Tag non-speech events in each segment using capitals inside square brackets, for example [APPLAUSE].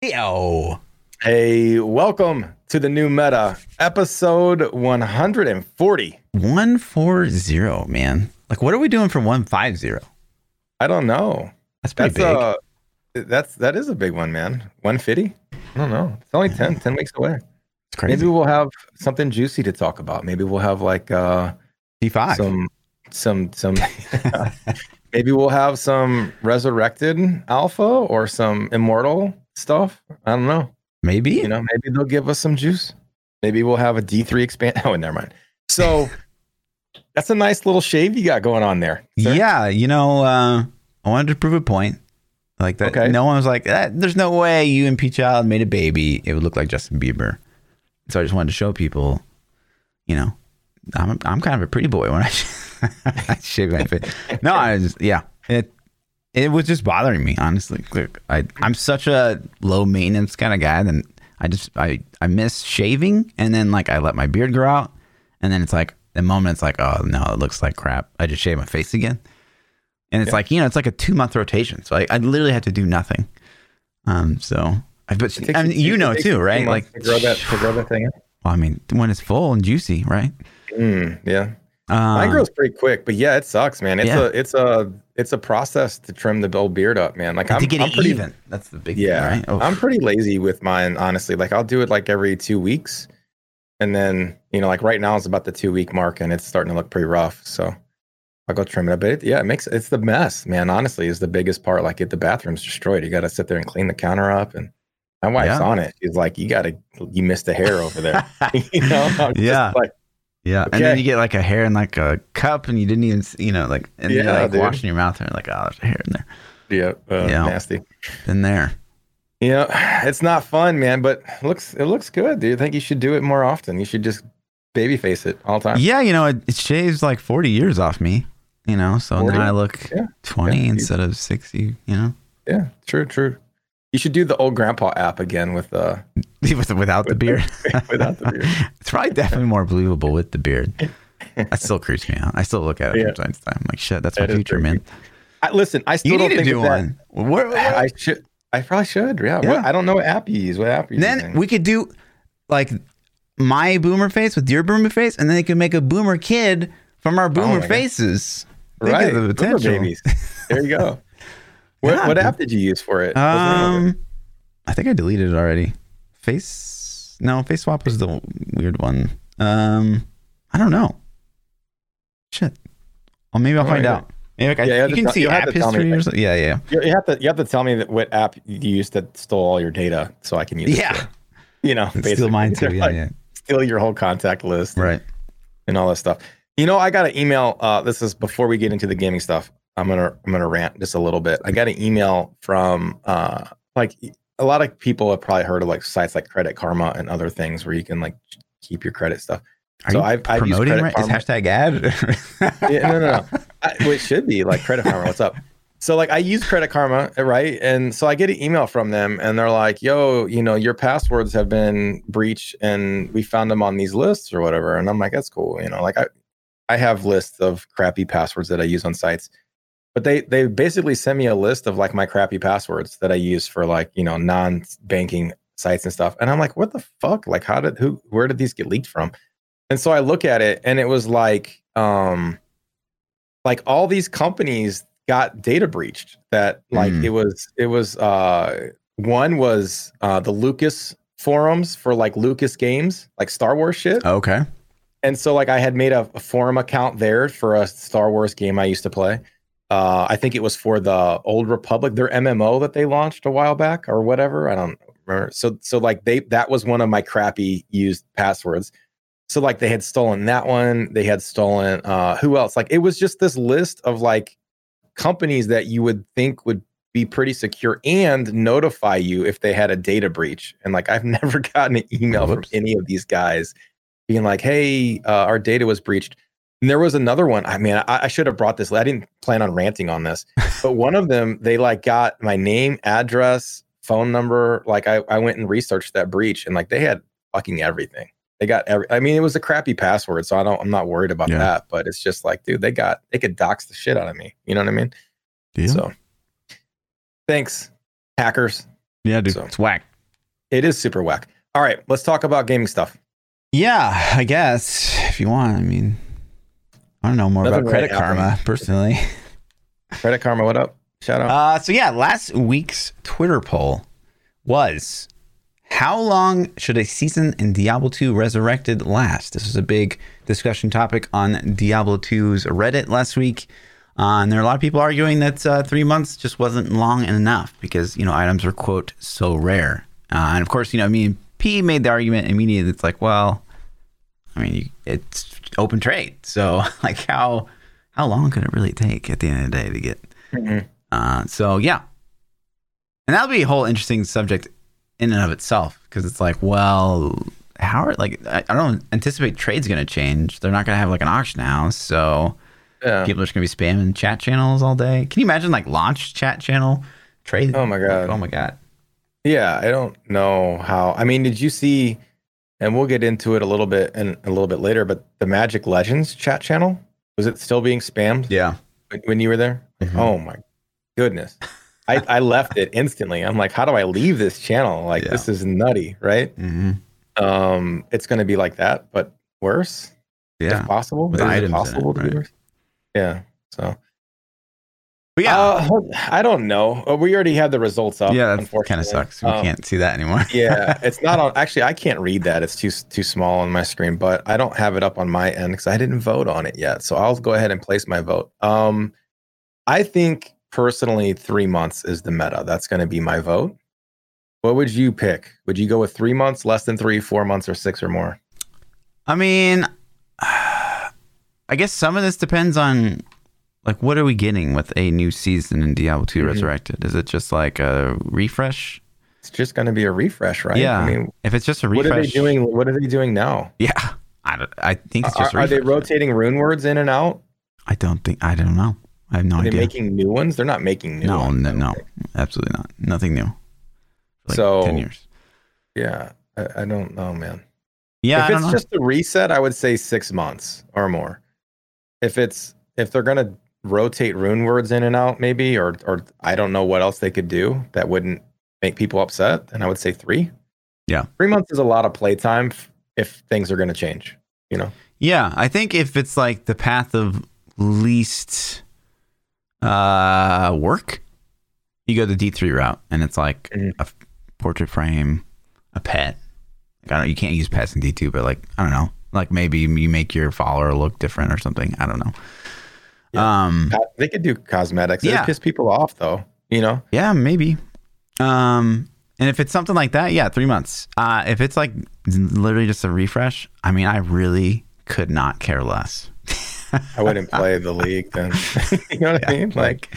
Yo. Hey, welcome to the new meta, episode 140. 140, man. Like, what are we doing for 150? I don't know. That's pretty That's big. uh that's that is a big one, man. 150? I don't know. It's only 10, 10 weeks away. it's crazy. Maybe we'll have something juicy to talk about. Maybe we'll have like uh P5. some some some [LAUGHS] maybe we'll have some resurrected alpha or some immortal stuff. I don't know. Maybe. You know, maybe they'll give us some juice. Maybe we'll have a D3 expand. [LAUGHS] Oh, never mind. So [LAUGHS] that's a nice little shave you got going on there. sir. Yeah, you know, uh, I wanted to prove a point. Like that. Okay. No one was like, "Eh, "There's no way you and P Child made a baby. It would look like Justin Bieber." So I just wanted to show people, you know, I'm I'm kind of a pretty boy when I, I [LAUGHS] shave my face. No, I just yeah, it it was just bothering me honestly. Look, I I'm such a low maintenance kind of guy. Then I just I I miss shaving, and then like I let my beard grow out, and then it's like the moment it's like, oh no, it looks like crap. I just shave my face again. And it's Yeah. like, you know, it's like a two month rotation. So I, I literally had to do nothing. Um, so I, but I mean, you know too, right? Like, to grow that to grow that thing. out. well, I mean, when it's full and juicy, right? Mm, yeah, Um, mine grows pretty quick, but yeah, it sucks, man. It's Yeah. a it's a it's a process to trim the old beard up, man. Like I'm, to get I'm it pretty even. That's the big yeah, thing, right? Oh, I'm pretty lazy with mine, honestly. Like I'll do it like every two weeks, and then you know, like right now it's about the two week mark, and it's starting to look pretty rough. So I'll go trim it a bit. Yeah, it makes it's the mess, man. Honestly, is the biggest part. Like, get the bathrooms destroyed. You got to sit there and clean the counter up, and my wife's Yeah. on it. She's like, "You got to, you missed a hair over there." [LAUGHS] [LAUGHS] you know? I'm Yeah. like yeah. And then you get like a hair in like a cup and you didn't even, you know, like, and you're Yeah, like dude. washing your mouth and you're like, oh, there's a hair in there. yeah, uh, Yeah. nasty. In there. You know, it's not fun, man, but it looks it looks good, dude. I think you should do it more often. You should just baby face it all the time. Yeah. You know, it, it shaves like 40 years off me, you know, so 40? now I look Yeah. 20 Yeah. instead of 60, you know, Yeah, true, true. You should do the old grandpa app again with uh [LAUGHS] With, without the With- beard. [LAUGHS] without the beard. [LAUGHS] it's probably definitely more believable with the beard. That still creeps me out. I still look at it Yeah. from time to time. I'm like, shit, that's my future, man. I, listen, I still You don't need to think do that one. Where- where- I should. I probably should. Yeah. Yeah. What, I don't know what app you use. What app you then using? we could do like my boomer face with your boomer face, and then they could make a boomer kid from our boomer Oh my God. faces. Think of right. the Boomer potential. babies. There you go. What, Yeah, what app did you use for it? What's the name of it? Um, I think I deleted it already. Face no, face swap was the weird one. Um, I don't know. Shit. Well, maybe I'll Oh, find yeah. out. Maybe I, Yeah, you you can tell- see have app to tell me history or something. Yeah, yeah, You, you have to you have to tell me that what app you used that stole all your data so I can use it. yeah. for- You know, Steal mine too. [LAUGHS] Yeah, like, yeah. Steal your whole contact list. Right. and all that stuff. You know, I got an email. Uh, this is before we get into the gaming stuff. I'm gonna I'm gonna rant just a little bit. I got an email from uh, like a lot of people have probably heard of like sites like Credit Karma and other things where you can like keep your credit stuff. Are So you I've- I've promoting Credit right? Is hashtag ad? Yeah, no, no, no. I, well, it should be like Credit Karma. What's up? So like I use Credit Karma, right? And so I get an email from them, and they're like, "Yo, you know, your passwords have been breached, and we found them on these lists or whatever." And I'm like, "That's cool." You know, like I, I have lists of crappy passwords that I use on sites, but they they basically sent me a list of like my crappy passwords that I use for like you know non-banking sites and stuff. And I'm like, "What the fuck? Like, how did who? Where did these get leaked from?" And so I look at it, and it was like, um, like all these companies got data breached that like Mm. it was it was uh one was uh the lucas forums for like lucas games like star wars shit okay. and so like i had made a, a forum account there for a star wars game i used to play uh i think it was for the old republic their mmo that they launched a while back or whatever i don't remember. So so like they that was one of my crappy used passwords. So like they had stolen that one they had stolen uh who else? Like it was just this list of like companies that you would think would be pretty secure and notify you if they had a data breach. And like i've [LAUGHS] never gotten an email from any of these guys being like hey uh, our data was breached and there was another one i mean I, I should have brought this i didn't plan on ranting on this [LAUGHS] but one of them they like got my name address phone number like i, I went and researched that breach and like they had fucking everything they got every i mean it was a crappy password so i don't i'm not worried about Yeah. that but it's just like dude they got they could dox the shit out of me you know what i mean Deal? so thanks hackers yeah, dude. so- It's whack. it is super whack. All right, let's talk about gaming stuff. Yeah, I guess if you want. I mean, I don't know more Nothing about really Credit Karma personally. [LAUGHS] Credit Karma, what up? Shout out. Uh, so yeah, last week's Twitter poll was how long should a season in Diablo 2 Resurrected last? This was a big discussion topic on Diablo 2's Reddit last week. Uh, and there are a lot of people arguing that uh, three months just wasn't long enough because, you know, items are, quote, so rare. Uh, and of course, you know, I mean, P made the argument immediately. It's like, well, I mean, you, it's open trade. So, [LAUGHS] like, how how long could it really take at the end of the day to get Mhm. uh, so yeah, and that'll be a whole interesting subject in and of itself because it's like, well, how are like I, I don't anticipate trade's going to change. They're not going to have like an auction house, so Yeah. people are just going to be spamming chat channels all day. Can you imagine like launch chat channel trade? Oh my god. Oh my god. Yeah, I don't know how. I mean, did you see? And we'll get into it a little bit and a little bit later. But the Magic Legends chat channel was it still being spammed Yeah. when- when you were there? Mhm. Oh my goodness! I, I left it instantly. I'm like, how do I leave this channel? Like Yeah. this is nutty, right? hmm Um, it's going to be like that, but worse. Yeah. if possible. With Is it items in it, possible to be worse? Yeah. So But yeah. Uh, I don't know. Uh, We already had the results up. yeah, that kind of sucks. We Um, can't see that anymore. [LAUGHS] yeah, [LAUGHS] it's not on. Actually, I can't read that. It's too too small on my screen. But I don't have it up on my end because I didn't vote on it yet. So I'll go ahead and place my vote. Um, I think personally, three months is the meta. That's going to be my vote. What would you pick? Would you go with three months, less than three, four months, or six or more? I mean, [SIGHS] I guess some of this depends on like what are we getting with a new season in Diablo 2 Mhm. Resurrected? Is it just like a refresh? It's just going to be a refresh, right? Yeah. I mean, If it's just a refresh, what are they doing? What are they doing now? Yeah, I, don't- I think it's Are, just. a are they rotating rune words in and out? I don't think. I don't know. I have no Are they idea. making new ones? They're not making new no, ones. no, no, absolutely not. Nothing new. Like So- ten years. Yeah, I, I don't know, man. Yeah, I if it's just a reset, I would say six months or more. If it's if they're gonna rotate rune words in and out, maybe, or or I don't know what else they could do that wouldn't make people upset, then I would say three. Yeah. three months is a lot of playtime f- if things are gonna change. You know, Yeah, I think if it's like the path of least uh work, you go the D three route, and it's like Mhm. a portrait frame, a pet. Like, I don't, know, you can't use pets in D two, but like I don't know, like maybe you make your follower look different or something. I don't know. Um, they could do cosmetics. Yeah. piss people off though. You know, yeah, maybe. Um, and if it's something like that, yeah, three months. Uh, if it's like literally just a refresh, I mean, I really could not care less. I wouldn't play the [LAUGHS] league then. [LAUGHS] you know what I mean? Like,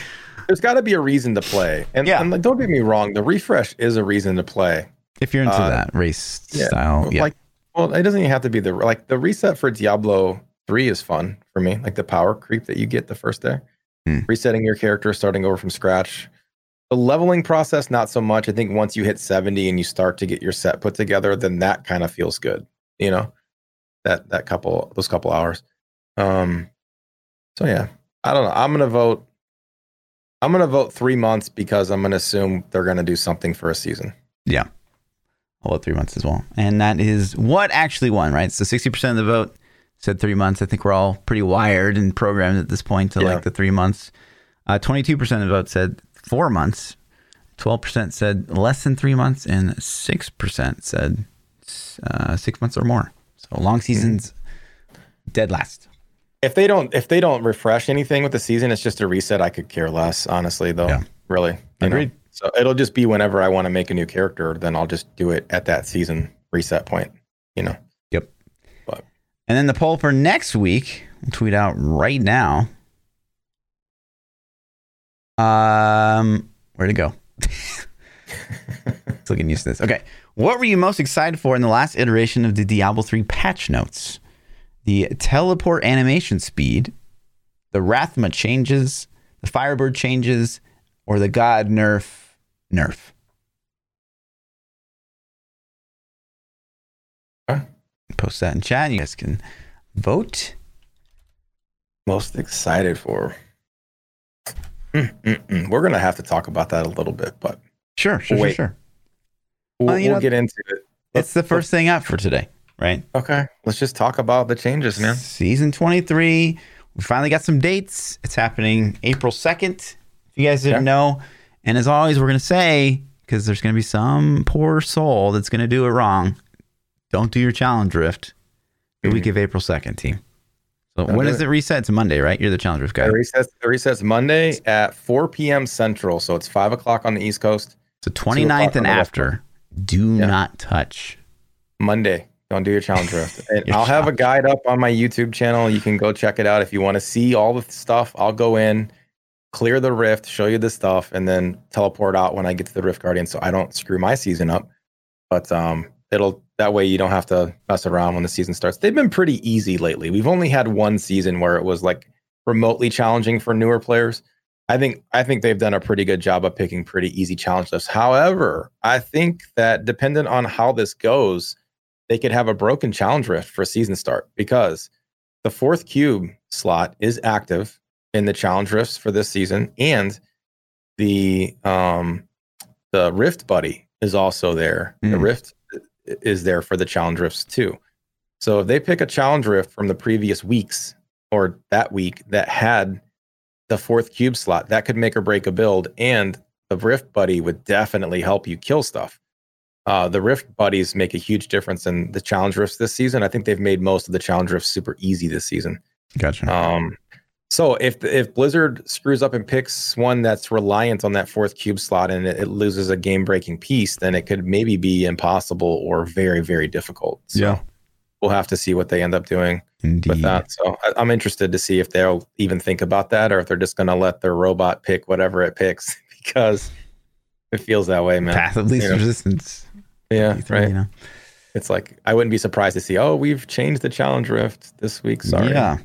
there's got to be a reason to play. And, Yeah. and like, don't get me wrong, the refresh is a reason to play. If you're into Uh, that race yeah, style, yeah. Like, well, it doesn't even have to be the like the reset for Diablo three is fun for me. Like the power creep that you get the first day, Hmm. resetting your character, starting over from scratch. The leveling process, not so much. I think once you hit seventy and you start to get your set put together, then that kind of feels good. You know, that that couple those couple hours. Um, so yeah, I don't know. I'm gonna vote. I'm gonna vote three months because I'm gonna assume they're gonna do something for a season. Yeah. I'll vote three months as well. And that is what actually won, right? So 60% of the vote said three months. I think we're all pretty wired and programmed at this point to Yeah. like the three months. Uh, 22% of the vote said four months. 12% said less than three months. And 6% said uh, six months or more. So long seasons, dead last. if they don't if they don't refresh anything with the season, it's just a reset. I could care less, honestly, though. Yeah. Really. you know? Agreed. So it'll just be whenever I want to make a new character, then I'll just do it at that season reset point. You know. And then the poll for next week, we'll tweet out right now. Um, where'd it go? [LAUGHS] Still getting used to this. Okay. What were you most excited for in the last iteration of the Diablo 3 patch notes? The teleport animation speed, the Rathma changes, the Firebird changes, or the God nerf nerf? Post that in chat. You guys can vote. Most excited for. Mm, mm, mm. We're gonna have to talk about that a little bit, but Sure, sure, sure, sure. we'll, Well, we'll know- get into it. It's the first thing up for today, right? Okay, let's just talk about the changes, man. Season 23. We finally got some dates. It's happening April 2nd. If you guys didn't Okay. know. And as always, we're going to say, because there's going to be some poor soul that's going to do it wrong, don't do your challenge rift the week of April 2nd, team. So Don't when do does it. it reset? It's Monday, right? You're the challenge rift guy. It resets, it resets Monday at 4 p.m. Central, so it's five o'clock on the East Coast. So 29th and on the West after, do Yeah. not touch. Monday. Don't do your challenge [LAUGHS] rift. And I'll have a guide up on my YouTube channel. You can go check it out if you want to see all the stuff. I'll go in, clear the rift, show you the stuff, and then teleport out when I get to the Rift Guardian so I don't screw my season up. But um it'll that way you don't have to mess around when the season starts. They've been pretty easy lately. We've only had one season where it was like remotely challenging for newer players. I think I think they've done a pretty good job of picking pretty easy challenge lists. However, I think that dependent on how this goes, they could have a broken challenge rift for a season start because the fourth cube slot is active in the challenge rifts for this season, and the um the rift buddy is also there. The Mm. rift is there for the challenge rifts too. So if they pick a challenge rift from the previous weeks or that week that had the fourth cube slot, that could make or break a build, and the rift buddy would definitely help you kill stuff. Uh, the rift buddies make a huge difference in the challenge rifts this season. I think they've made most of the challenge rifts super easy this season. Gotcha. Um, so if if Blizzard screws up and picks one that's reliant on that fourth cube slot and it, it loses a game breaking piece, then it could maybe be impossible or very very difficult. So Yeah. we'll have to see what they end up doing Indeed. with that. So I, I'm interested to see if they'll even think about that or if they're just going to let their robot pick whatever it picks [LAUGHS] because it feels that way, man. Path of least You know, resistance. yeah, You right. know? It's like I wouldn't be surprised to see. Oh, we've changed the challenge rift this week. Sorry. Yeah.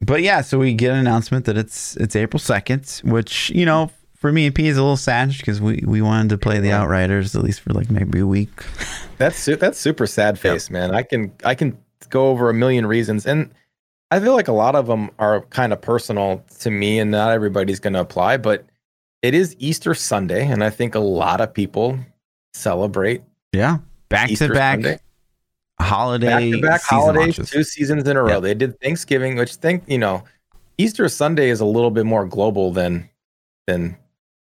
But yeah, so we get an announcement that it's it's April second, which you know for me and P is a little sad because we we wanted to play the Outriders at least for like maybe a week. [LAUGHS] That's su- that's super sad face, man. I can I can go over a million reasons, and I feel like a lot of them are kind of personal to me, and not everybody's going to apply. But it is Easter Sunday, and I think a lot of people celebrate Yeah, back Easter to back Sunday. Holiday back holidays, launches. two seasons in a row. Yeah. They did Thanksgiving, which think you know, Easter Sunday is a little bit more global than than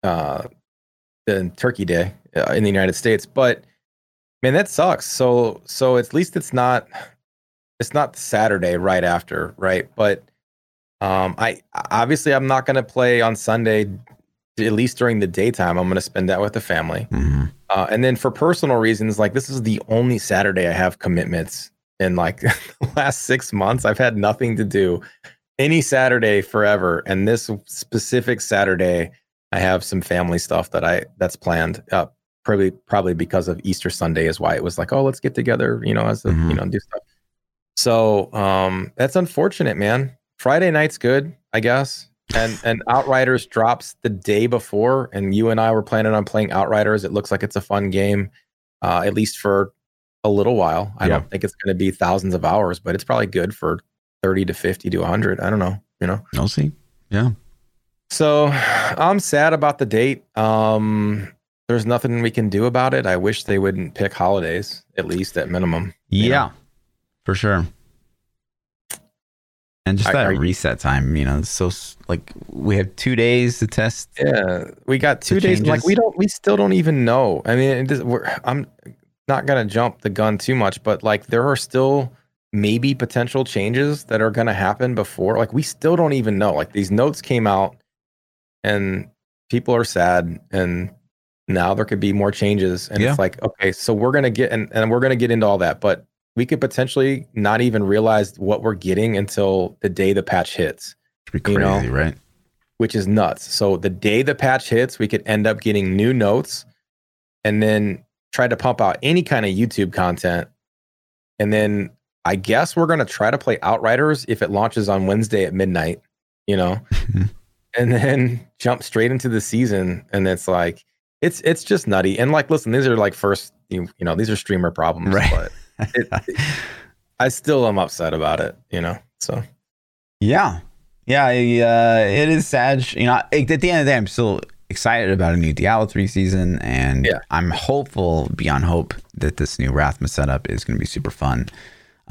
uh than Turkey Day uh, in the United States. But man, that sucks. So so at least it's not it's not Saturday right after, right? But um, I obviously I'm not going to play on Sunday. At least during the daytime, I'm going to spend that with the family. Mhm. Uh, and then for personal reasons, like this is the only Saturday I have commitments in like [LAUGHS] the last six months. I've had nothing to do any Saturday forever. And this specific Saturday, I have some family stuff that I that's planned. Uh, probably probably because of Easter Sunday is why it was like, oh, let's get together, you know, as a, Mhm. you know, do stuff. So um that's unfortunate, man. Friday night's good, I guess. And and Outriders drops the day before, and you and I were planning on playing Outriders. It looks like it's a fun game, uh, at least for a little while. I Yeah. don't think it's going to be thousands of hours, but it's probably good for thirty to fifty to hundred. I don't know, you know. We'll see. Yeah, So I'm sad about the date. Um, there's nothing we can do about it. I wish they wouldn't pick holidays, at least at minimum. you know? yeah, for sure. And just that you- reset time, you know, so like we have two days to test. Yeah, we got two days. Like we don't, we still don't even know. I mean, we're, I'm not gonna jump the gun too much, but like there are still maybe potential changes that are gonna happen before. Like we still don't even know. Like these notes came out, and people are sad, and now there could be more changes. And Yeah. it's like, okay, so we're gonna get and, and we're gonna get into all that, but we could potentially not even realize what we're getting until the day the patch hits be You crazy, know? right? which is nuts. So the day the patch hits, we could end up getting new notes and then try to pump out any kind of YouTube content. And then I guess we're going to try to play Outriders if it launches on Wednesday at midnight, you know, [LAUGHS] and then jump straight into the season. And it's like, it's, it's just nutty. And like, listen, these are like first, you, you know, these are streamer problems, Right. but it, I still am upset about it, you know, so. Yeah, yeah, I, uh, it is sad. You know, at the end of the day, I'm still excited about a new Diablo 3 season, and Yeah. I'm hopeful beyond hope that this new Rathma setup is going to be super fun.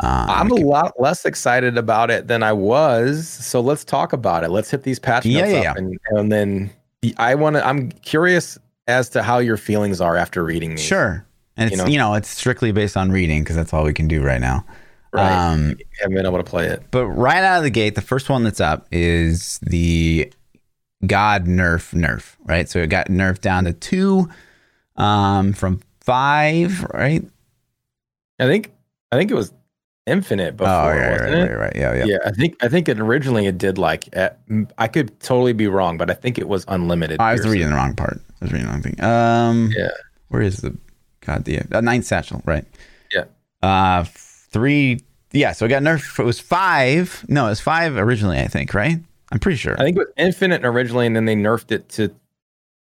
Uh, I'm a lot less excited about it than I was. So let's talk about it. Let's hit these patch notes yeah, up, yeah. and and then I want to. I'm curious as to how your feelings are after reading these. sure. And it's, You you know? know, it's strictly based on reading because that's all we can do right now. Right. Um, haven't been able to play it. But right out of the gate, the first one that's up is the God nerf nerf, right? So it got nerfed down to two um, from five, right? I think I think it was infinite before, oh, right, wasn't right, it? right, right, yeah, yeah, Yeah, I think I think it originally it did like at, I could totally be wrong, but I think it was unlimited. Oh, I was reading the wrong part. I was reading the wrong thing. Um, Yeah. Where is the God the uh, ninth satchel? Right. Yeah. Uh, three. Yeah. So it got nerfed. It was five. No, it was five originally. I think. Right. I'm pretty sure. I think it was infinite originally, and then they nerfed it to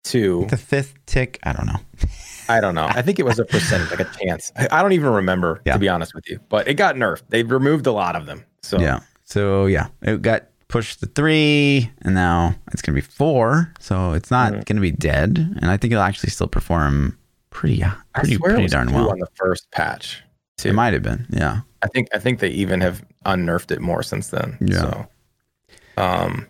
two. the fifth tick. I don't know. [LAUGHS] I don't know. I think it was a percentage, like a chance. I, I don't even remember Yeah. to be honest with you. But it got nerfed. They removed a lot of them. So Yeah. So yeah, it got pushed to three, and now it's gonna be four. So it's not Mhm. gonna be dead, and I think it'll actually still perform pretty, I pretty, pretty darn well. on the first patch. It might have been. Yeah. I think I think they even have unnerfed it more since then. Yeah. So, um,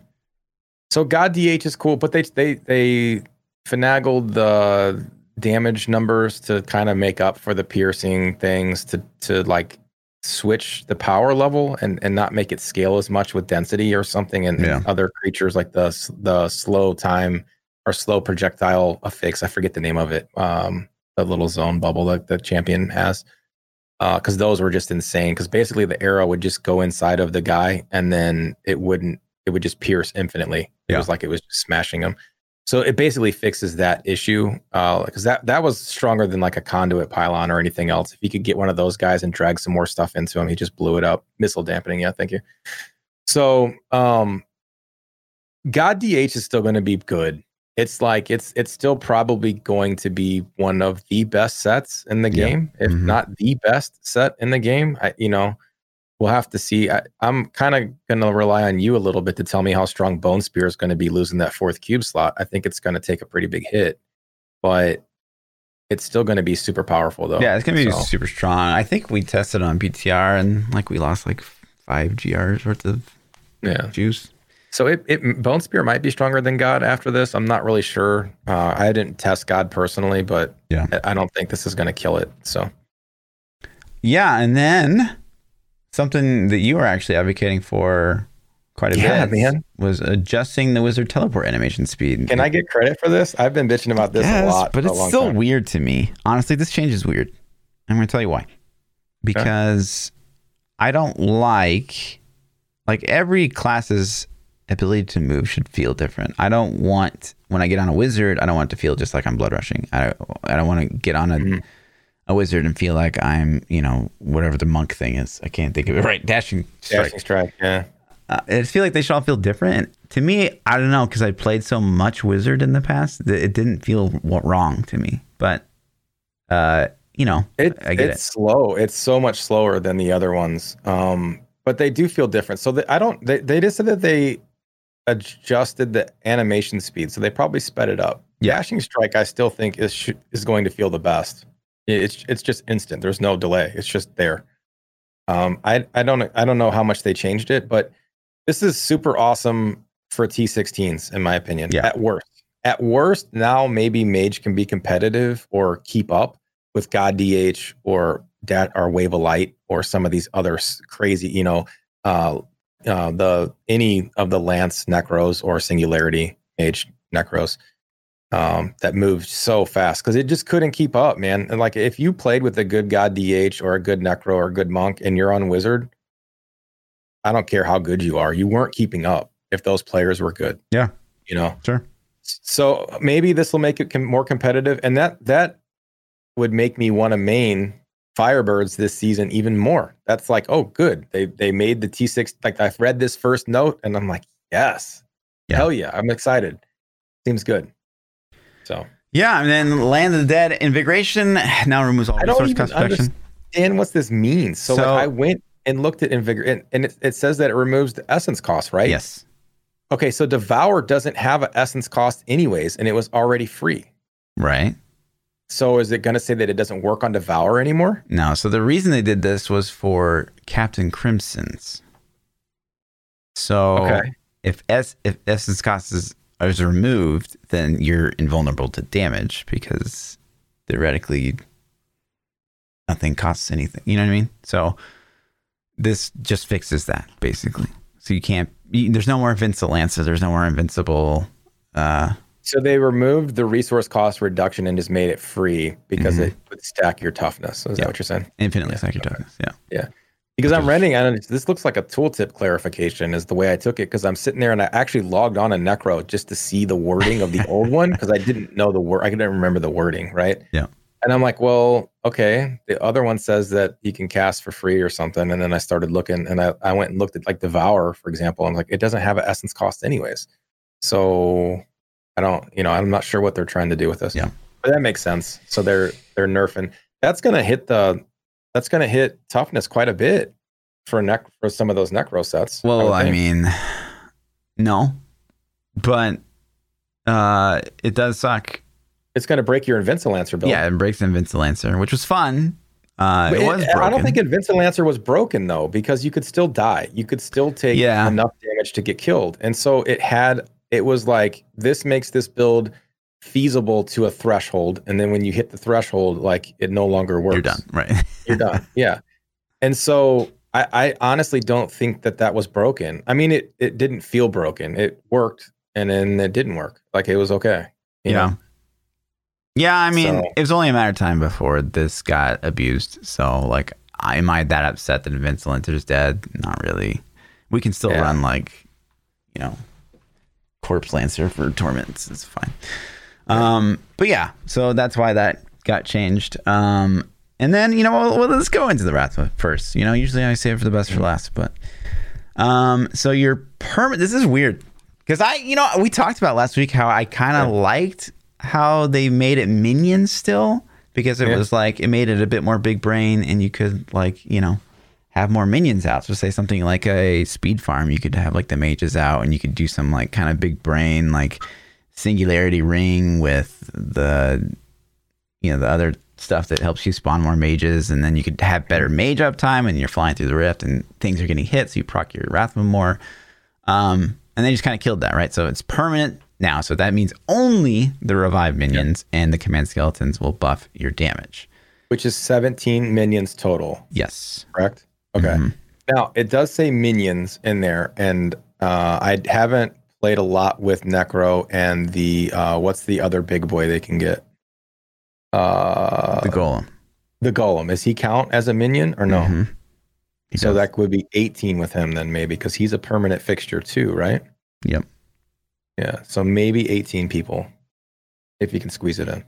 so God DH is cool, but they they they finagled the damage numbers to kind of make up for the piercing things to to like switch the power level and and not make it scale as much with density or something and, and Yeah. other creatures like the the slow time or slow projectile affix. I forget the name of it. Um, the little zone bubble that the champion has Uh, because those were just insane. Because basically, the arrow would just go inside of the guy, and then it wouldn't. It would just pierce infinitely. It Yeah. was like it was just smashing him. So it basically fixes that issue. Uh, because that that was stronger than like a conduit pylon or anything else. If you could get one of those guys and drag some more stuff into him, he just blew it up. Missile dampening. Yeah, thank you. So um, God DH is still going to be good. It's like it's it's still probably going to be one of the best sets in the Yeah. game, if Mhm. not the best set in the game. I, you know, we'll have to see. I, I'm kind of going to rely on you a little bit to tell me how strong Bone Spear is going to be losing that fourth cube slot. I think it's going to take a pretty big hit, but it's still going to be super powerful though. Yeah, it's gonna be So, super strong. I think we tested on PTR, and like we lost like five GRs worth of yeah. juice. So it, it Bone Spear might be stronger than God after this. I'm not really sure. Uh, I didn't test God personally, but Yeah. I- don't think this is going to kill it. So Yeah, and then something that you were actually advocating for quite a Yeah, bit man. was adjusting the wizard teleport animation speed. can I get credit for this? I've been bitching about this Yes, a lot, but it's still time. weird to me. Honestly, this change is weird. I'm going to tell you why. Because I don't like like every class's ability to move should feel different. I don't want when I get on a wizard, I don't want it to feel just like I'm blood rushing. I I don't want to get on a Mhm. a wizard and feel like I'm, you know, whatever the monk thing is. I can't think of it [LAUGHS] right. Dashing strike. Dashing strike. Yeah. Uh, I feel like they should all feel different. And to me, I don't know because I played so much wizard in the past that it didn't feel wrong to me. But uh, you know, It, I get it's slow. It's so much slower than the other ones. Um, but they do feel different. So the, I don't. They, they just said that they adjusted the animation speed, so they probably sped it up. Yeah. Dashing strike, I still think is sh- is going to feel the best. It's it's just instant. There's no delay. It's just there. Um, I I don't I don't know how much they changed it, but this is super awesome for T16s in my opinion. Yeah. At worst, at worst, now maybe Mage can be competitive or keep up with God DH or Dat or Wave of Light or some of these other crazy, you know, uh, uh, the any of the Lance Necros or Singularity Mage Necros um, that moved so fast because it just couldn't keep up, man. And like if you played with a good God DH or a good Necro or a good Monk and you're on Wizard, I don't care how good you are, you weren't keeping up if those players were good. Yeah. you know. Sure. So maybe this will make it com- more competitive, and that that would make me want to main Firebirds this season even more. That's like, oh, good. They they made the T six. Like I've read this first note, and I'm like, yes, Yeah. hell yeah, I'm excited. Seems good. So yeah. And then Land of the Dead Invigoration [SIGHS] now removes all I resource cost protection. and what's this mean? So, like I went and looked at Invigor, and, and it, it says that it removes the essence cost, right? Yes. Okay, so Devour doesn't have an essence cost anyways, and it was already free. Right. So is it going to say that it doesn't work on Devour anymore? No. So the reason they did this was for Captain Crimson's. So Okay. if S if essence cost is, is removed, then you're invulnerable to damage because theoretically nothing costs anything. You know what I mean? So this just fixes that basically. So you can't. You, there's no more invincible lancer. There's no more invincible. Uh, So they removed the resource cost reduction and just made it free because Mhm. it would stack your toughness. Is Yeah. that what you're saying? infinitely Yeah, psychic okay. toughness. Yeah. Yeah. Because I'm renting, and this looks like a tooltip clarification is the way I took it. Because I'm sitting there and I actually logged on a Necro just to see the wording of the old [LAUGHS] one because I didn't know the word. I couldn't remember the wording, right? Yeah. And I'm like, well, okay. The other one says that you can cast for free or something. And then I started looking and I, I went and looked at like Devour, for example. I'm like, it doesn't have an essence cost anyways. So I don't, you know, I'm not sure what they're trying to do with this. Yeah. But that makes sense. So they're they're nerfing. That's gonna hit the that's gonna hit toughness quite a bit for neck for some of those necro sets. Well, would I, mean, no, but uh, it does suck. it's gonna break your Invincilancer build. Yeah, it breaks Invincible Lancer, which was fun. Uh, But it was broken. I don't think Invincilancer was broken though, because you could still die. You could still take Yeah. enough damage to get killed. And so it had it was like this makes this build feasible to a threshold. And then when you hit the threshold, like it no longer works. You're done, right? [LAUGHS] You're done. Yeah. And so I, I honestly don't think that that was broken. I mean, it it didn't feel broken. It worked, and then it didn't work. Like it was okay. you yeah. know? Yeah, I mean, So- it was only a matter of time before this got abused. So, like, am I that upset that Invincible Lancer's dead? Not really. We can still Yeah. run like, you know, Corpse Lancer for torments. It's fine. Um, but yeah, so that's why that got changed. Um, and then you know, well, well, let's go into the wrath first. You know, usually I save for the best for last, but um, so your permit. This is weird because I, you know, we talked about last week how I kind of liked how they made it minions still because it Yeah. was like it made it a bit more big brain and you could like you know have more minions out. So say something like a speed farm, you could have like the mages out and you could do some like kind of big brain like singularity ring with the you know the other stuff that helps you spawn more mages and then you could have better mage uptime and you're flying through the rift and things are getting hit so you proc your Wrathman more. Um and they just kind of killed that, right? So it's permanent now. So that means only the revived minions and the command skeletons will buff your damage. Which is 17 minions total, Yes. correct? Okay. Mhm. Now it does say minions in there, and uh, I haven't played a lot with Necro and the uh, what's the other big boy they can get? Uh, The golem. the golem. Is he count as a minion or no? Mhm. He So does. that would be 18 with him then maybe because he's a permanent fixture too, right? Yep. Yeah. So maybe 18 people if you can squeeze it in.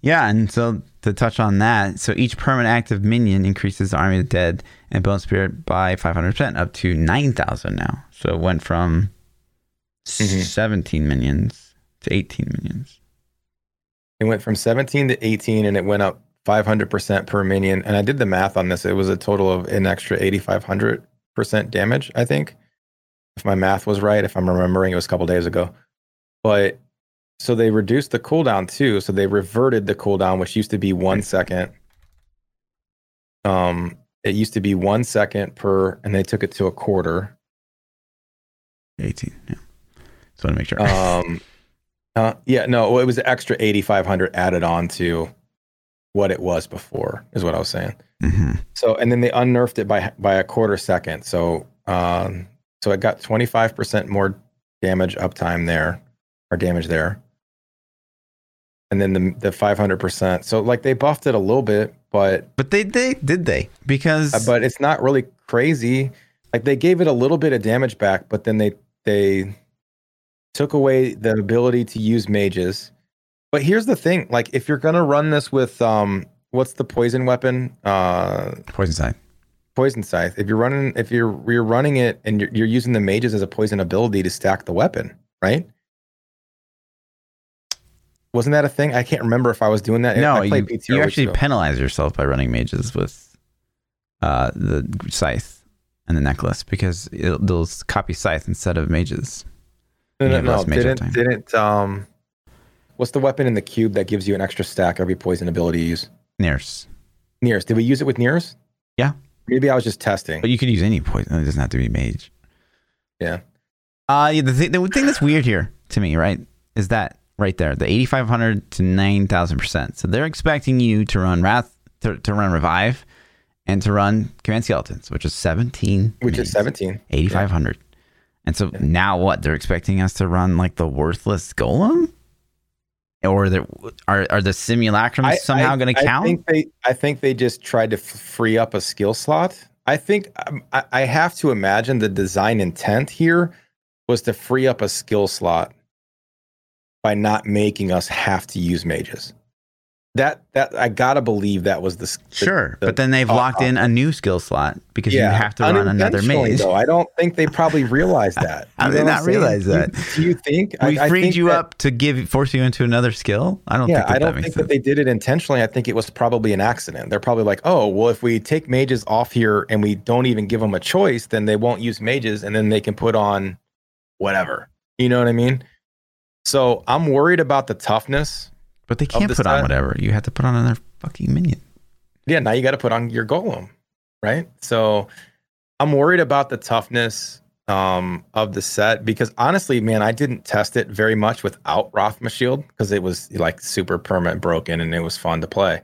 Yeah, and so to touch on that, so each permanent active minion increases the army of the dead and bone spirit by 500% up to 9,000 now. So it went from Mhm. 17 minions to 18 minions. It went from 17 to 18 and it went up 500% per minion. And I did the math on this. It was a total of an extra 8,500% damage, I think. If my math was right, if I'm remembering, it was a couple days ago. But so they reduced the cooldown too. So they reverted the cooldown, which used to be one second. Um, it used to be one second per, and they took it to a quarter. 18, yeah. Just want to make sure. Um, uh, yeah, no, it was extra 8,500 added on to what it was before, is what I was saying. hmm So, and then they unnerfed it by by a quarter second. So, um, so it got 25% more damage uptime there, or damage there. And then the the 500%. So, like they buffed it a little bit, but But they, they did they? Because uh, but it's not really crazy. Like they gave it a little bit of damage back, but then they they took away the ability to use mages. But here's the thing: like if you're gonna run this with um, what's the poison weapon? Uh, poison side. poison scythe. If you're running, if you're you're running it and you're, you're using the mages as a poison ability to stack the weapon, right? Wasn't that a thing? I can't remember if I was doing that. No, you, you actually ago. penalize yourself by running mages with uh, the scythe and the necklace because it, they'll copy scythe instead of mages. No, no, no. Didn't didn't um, what's the weapon in the cube that gives you an extra stack every poison ability you use? Nurse. Nayr's. Did we use it with Nayr's? Yeah. Maybe I was just testing. But you could use any poison. It doesn't have to be mage. Yeah. Uh, yeah, the, thing, the thing that's weird here to me, right, is that right there, the 8,500 to 9,000%. So they're expecting you to run Wrath, to, to run Revive, and to run Command Skeletons, which is 17. Which minions, is 17. 8,500. And so now what? They're expecting us to run like the worthless Golem? Or the, are, are the simulacrums somehow going to count? I think they, I think they just tried to f- free up a skill slot. I think um, I, I have to imagine the design intent here was to free up a skill slot by not making us have to use mages. That that I gotta believe that was the the- Sure, the but then they've thought locked in a new skill slot because you have to run another mage. Though I don't think they probably realized that. [LAUGHS] You did they not realize that? Do you think we I, I freed think you that- up to give force you into another skill. I don't Yeah, think that, I don't that think sense. that they did it intentionally. I think it was probably an accident. They're probably like, oh, well, if we take mages off here and we don't even give them a choice, then they won't use mages and then they can put on whatever. You know what I mean? So I'm worried about the toughness. but they can't put on whatever. You have to put on another fucking minion. Yeah, now you got to put on your golem, right? So I'm worried about the toughness um, of the set because honestly, man, I didn't test it very much without Rathma Shield because it was like super permanent broken and it was fun to play.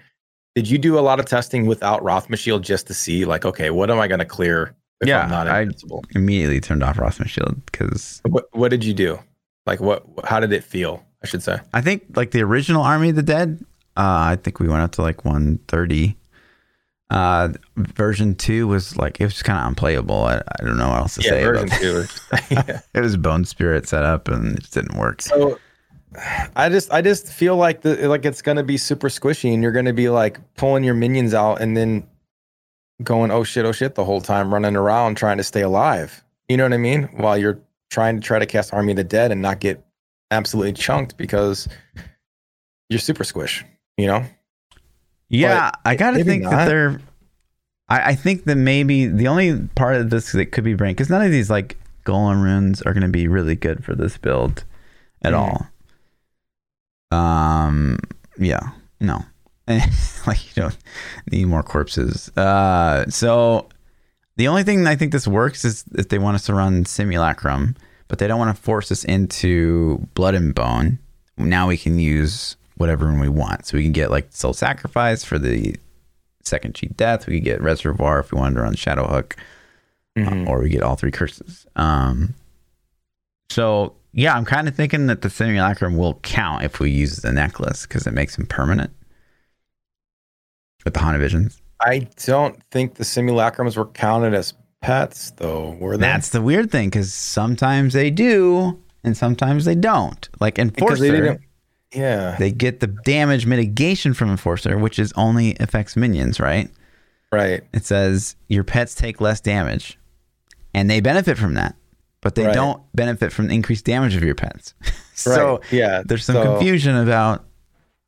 Did you do a lot of testing without Rathma Shield just to see, like, okay, what am I going to clear if Yeah, I'm not I- Immediately turned off Rothman Shield because What, what did you do? Like, what? How did it feel? I should say. I think like the original Army of the Dead. Uh, I think we went up to like 130. Uh, version two was like it was kind of unplayable. I, I don't know what else to Yeah, say. version about two. yeah. [LAUGHS] It was Bone Spirit set up and it just didn't work. So I just I just feel like the like it's gonna be super squishy and you're gonna be like pulling your minions out and then going oh shit oh shit the whole time running around trying to stay alive. You know what I mean? While you're trying to try to cast Army of the Dead and not get absolutely chunked because you're super squish. You know? Yeah, I gotta think that they're. I, I think that maybe the only part of this that could be brain because none of these like golem runes are to be really good for this build at Mhm. all. Um. Yeah. No. [LAUGHS] like you don't need more corpses. Uh. So the only thing I think this works is if they want us to run simulacrum, but they don't want to force us into blood and bone. Now we can use whatever one we want. So we can get like soul sacrifice for the second cheat death. We could get reservoir if we wanted to run shadow hook, Mhm. or we get all three curses. Um. So yeah, I'm kind of thinking that the simulacrum will count if we use the necklace because it makes him permanent with the Haunted Visions. I don't think the simulacrums were counted as pets though, were they? That's the weird thing because sometimes they do and sometimes they don't. Like because they Enforcer, yeah. they get the damage mitigation from Enforcer, which is only affects minions, right? right. It says your pets take less damage, and they benefit from that, but they Right. don't benefit from the increased damage of your pets. [LAUGHS] so right. yeah. there's some so- confusion about,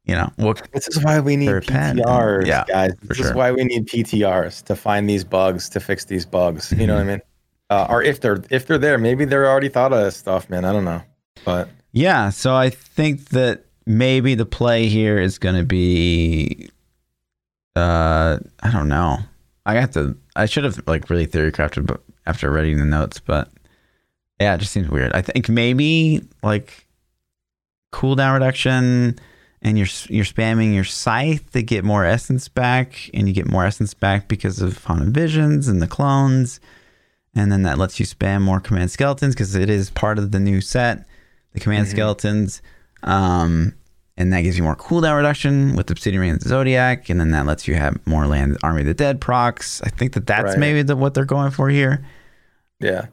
you know, This is why we need. PTRs, Yeah, guys. This sure. is why we need PTRs to find these bugs, to fix these bugs. You know what I Mm-hmm. mean? Uh, or if they're if they're there, maybe they're already thought of this stuff, man. I don't know, but Yeah, so I think that maybe the play here is going to be uh I don't know. I have to I should have like really theory crafted but after reading the notes, but yeah, it just seems weird. I think maybe like cooldown reduction and you're you're spamming your scythe to get more essence back and you get more essence back because of haunted visions and the clones. And then that lets you spam more command skeletons because it is part of the new set the command Mhm. skeletons. Um and that gives you more cooldown reduction with obsidian and zodiac and then that lets you have more land army of the dead procs. I think that that's Right. maybe the, what they're going for here. Yeah,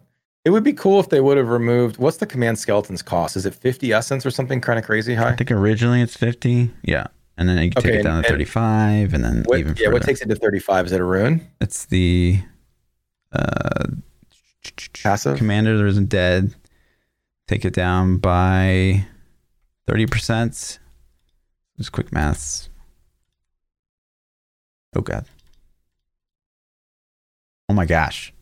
it would be cool if they would have removed. What's the command skeletons cost? Is it fifty essence or something kind of crazy high? i think originally it's 50 yeah and then you Okay, take it down to 35 and then What, even yeah, further what takes it to thirty five? Is it a rune? it's the uh Passive? commander the risen dead take it down by 30% just quick maths oh god oh my gosh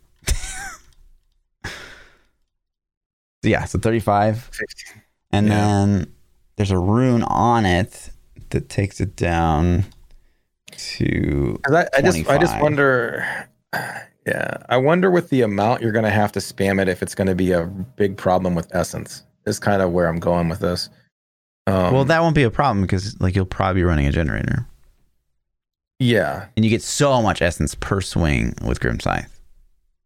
yeah, so 35. 15. And Yeah. then there's a rune on it that takes it down to. I, I just I just wonder [SIGHS] yeah I wonder with the amount you're gonna have to spam it if it's gonna be a big problem with essence is kind of where I'm going with this. Um, well, that won't be a problem because like you'll probably be running a generator, yeah, and you get so much essence per swing with Grim Scythe.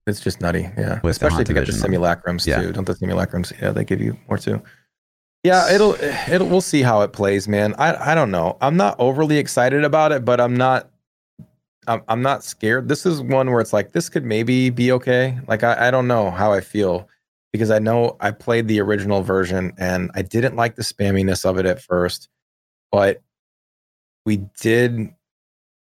It's just nutty. Yeah, With especially if you get the simulacrums Yeah. too. Don't the simulacrums? Yeah, they give you more too. Yeah, it'll it'll we'll see how it plays, man. I I don't know. I'm not overly excited about it, but I'm not I'm I'm not scared. This is one where it's like this could maybe be okay. Like I, I don't know how I feel because I know I played the original version and I didn't like the spamminess of it at first, but we did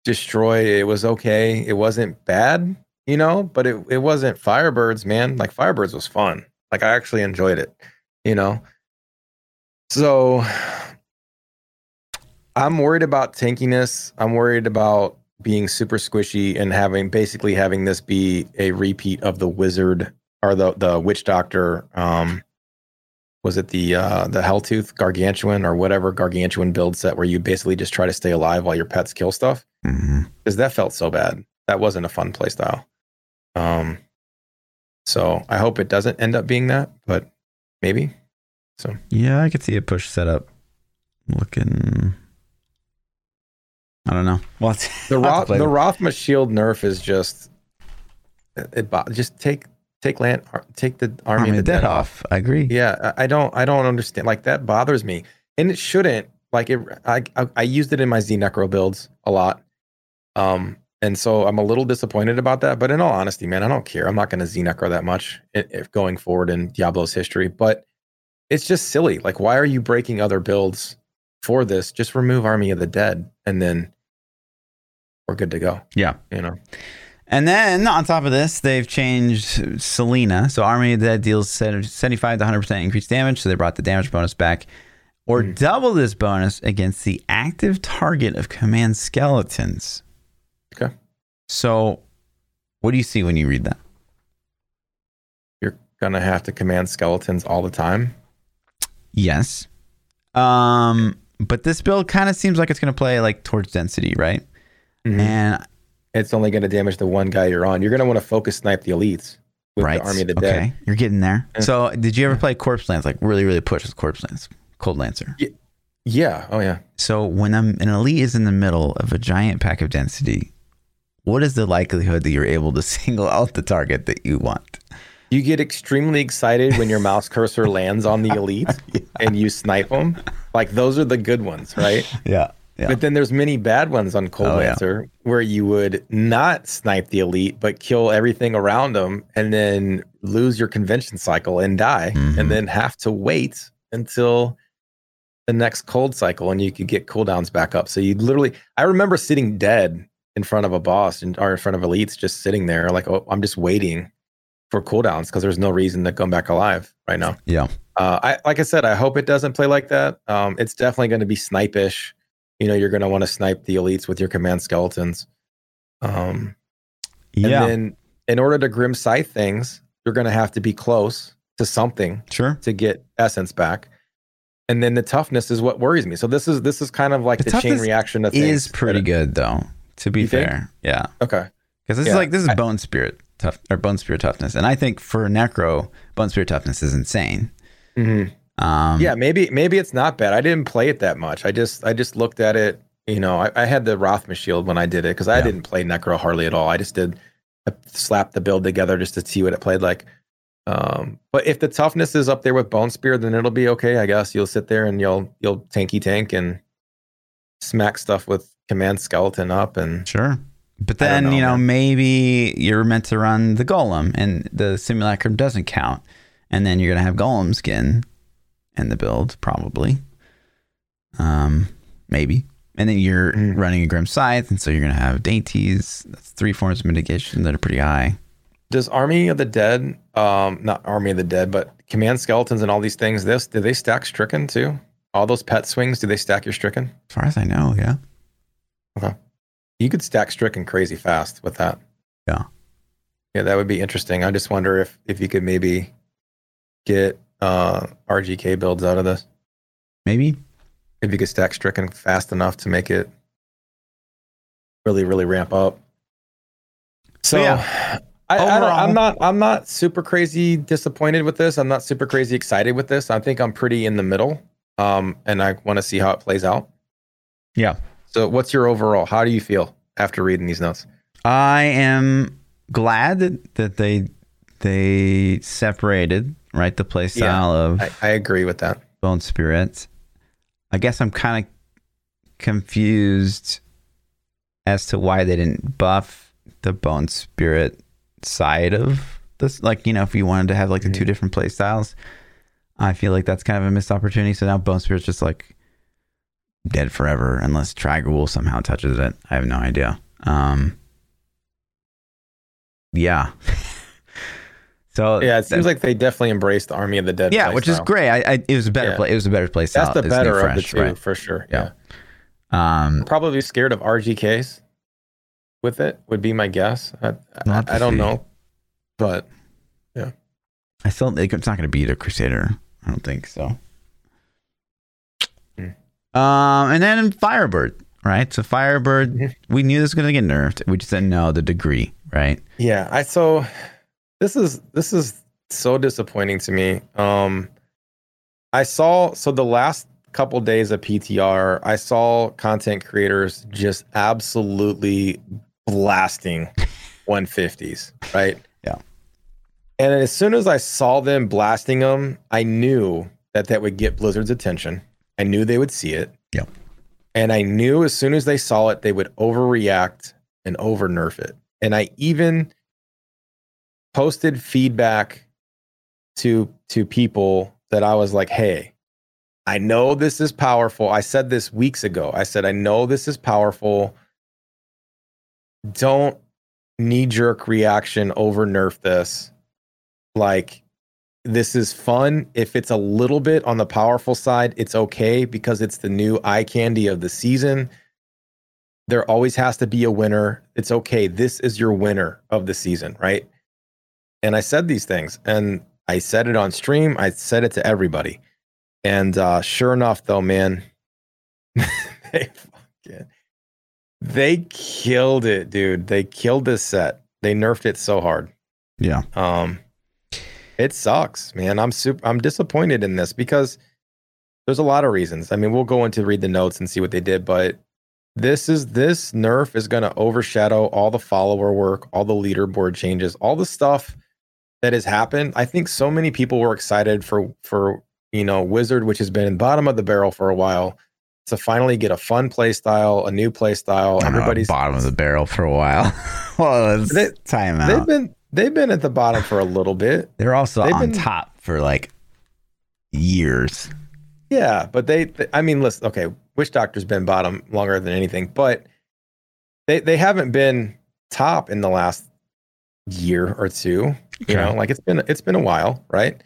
destroy it was okay. It wasn't bad, you know, but it, it wasn't Firebirds, man. Like Firebirds was fun. Like I actually enjoyed it, you know. So I'm worried about tankiness. I'm worried about being super squishy and having basically having this be a repeat of the wizard or the the witch doctor um was it the uh the helltooth gargantuan or whatever gargantuan build set where you basically just try to stay alive while your pets kill stuff because that felt so bad that wasn't a fun play style um so i hope it doesn't end up being that but maybe So Yeah, I could see a push setup looking. I don't know. What [LAUGHS] The I'll have to Roth, the Rathma shield nerf is just it, it just take take land take the army, Army of the dead, off. I agree. Yeah, I I don't I don't understand like that bothers me, and it shouldn't. Like it, I I, I used it in my Z Necro builds a lot, um, and so I'm a little disappointed about that. But in all honesty, man, I don't care. I'm not going to Z that much if going forward in Diablo's history. But it's just silly. Like, why are you breaking other builds for this? Just remove Army of the Dead, and then we're good to go. Yeah. You know. And then on top of this, they've changed Selena. So Army of the Dead deals 75 to 100% increased damage. So they brought the damage bonus back. Or Hmm. double this bonus against the active target of command skeletons. Okay. So what do you see when you read that? You're gonna have to command skeletons all the time. Yes. Um, but this build kind of seems like it's going to play like towards density, right? Mm-hmm. And it's only going to damage the one guy you're on. You're going to want to focus snipe the elites with right. the army of the okay. dead. You're getting there. Yeah. So did you ever play Corpse Lance? Like really, really push with Corpse Lance, Cold Lancer. Yeah. Oh yeah. So when I'm, an elite is in the middle of a giant pack of density, what is the likelihood that you're able to [LAUGHS] single out the target that you want? You get extremely excited when your mouse cursor lands on the [LAUGHS] elite and you snipe them. Like those are the good ones, right? [LAUGHS] Yeah. Yeah. But then there's many bad ones on Cold Oh, yeah. Where you would not snipe the elite, but kill everything around them and then lose your convention cycle and die, Mhm. and then have to wait until the next cold cycle and you could get cooldowns back up. So you literally, I remember sitting dead in front of a boss and, or in front of elites, just sitting there like, oh, I'm just waiting for cooldowns because there's no reason to come back alive right now. yeah. Uh, I like I said, I hope it doesn't play like that. Um, it's definitely going to be snipe-ish. You know, you're going to want to snipe the elites with your command skeletons. Um, Yeah. And then in order to grim scythe things, you're going to have to be close to something sure. to get essence back. And then the toughness is what worries me. So this is this is kind of like The the, chain reaction of things. Is pretty good though, to be You think? fair. Yeah. Okay. Because this is like this is bone spirit tough or bone spirit toughness, and I think for necro, bone spirit toughness is insane. Mhm. Um, yeah, maybe maybe it's not bad. I didn't play it that much. I just I just looked at it. You know, I, I had the Rathma shield when I did it because I Yeah. didn't play Necro hardly at all. I just did I slapped the build together just to see what it played like. Um, but if the toughness is up there with Bone Spear, then it'll be okay. I guess you'll sit there and you'll you'll tanky tank and smack stuff with command skeleton up and sure. But then know, you know man. maybe you're meant to run the golem, and the simulacrum doesn't count, and then you're gonna have golem skin in the build probably. Um, maybe. And then you're Mm. running a Grim Scythe, and so you're going to have Dayntee's. That's three forms of mitigation that are pretty high. does Army of the Dead, um, not Army of the Dead, but command skeletons and all these things, this do they stack stricken too? All those pet swings, do they stack your stricken? As far as I know, yeah. Okay. You could stack stricken crazy fast with that. Yeah. Yeah, that would be interesting. I just wonder if if you could maybe get uh, RGK builds out of this. Maybe. If you could stack Stricken fast enough to make it really, really ramp up. So, yeah. I, I I'm not. I'm not super crazy disappointed with this. I'm not super crazy excited with this. I think I'm pretty in the middle. Um, and I want to see how it plays out. Yeah. So, what's your overall? How do you feel after reading these notes? I am glad that, that they they separated right the play style of I, I agree with that. Bone Spirits. I guess I'm kind of confused as to why they didn't buff the Bone Spirit side of this. Like, you know, if you wanted to have like the two different play styles, I feel like that's kind of a missed opportunity. So now Bone Spirit's just like dead forever unless Triggerwool somehow touches it. I have no idea. Um, yeah. [LAUGHS] so Yeah, it seems like they definitely embraced the Army of the Dead. yeah, which is great. I, I it was a better Yeah. play. It was a better style. That's the better of the two right. for sure. Yeah. Yeah. Um, Probably scared of RGKs with it would be my guess. I, I, I don't see. know, but yeah. I still think it's not going to beat a Crusader. I don't think so. Hmm. Um, and then Firebird, right? So Firebird, Mhm. we knew this was going to get nerfed. We just didn't know the degree, right? yeah, I so this is this is so disappointing to me. Um, I saw so the last couple days of PTR, I saw content creators just absolutely blasting [LAUGHS] 150s, right? And as soon as I saw them blasting them, I knew that that would get Blizzard's attention. I knew they would see it. Yep. And I knew as soon as they saw it, they would overreact and over nerf it. And I even posted feedback to to people that I was like, "Hey, I know this is powerful. I said this weeks ago. I said I know this is powerful. Don't knee jerk reaction over nerf this. Like this is fun. If it's a little bit on the powerful side, it's okay because it's the new eye candy of the season. There always has to be a winner. It's okay. This is your winner of the season, right? And I said these things and I said it on stream. I said it to everybody. And uh, sure enough, though, man, [LAUGHS] they fucking they killed it, dude. They killed this set. They nerfed it so hard. Yeah. Um, it sucks, man. I'm super. I'm disappointed in this because there's a lot of reasons. I mean, we'll go into read the notes and see what they did, but this is this nerf is going to overshadow all the follower work, all the leaderboard changes, all the stuff that has happened. I think so many people were excited for for you know Wizard, which has been in bottom of the barrel for a while, to finally get a fun play style, a new play style. Know, uh-huh, Everybody's bottom of the barrel for a while. [LAUGHS] well, it's They- time out. they've been they've been at the bottom for a little bit. [SIGHS] They're also they've on been- top for like years. Yeah, but they, th- I mean, listen, okay, Witch Doctor's been bottom longer than anything, but they they haven't been top in the last year or two. You know, like it's been it's been a while, right?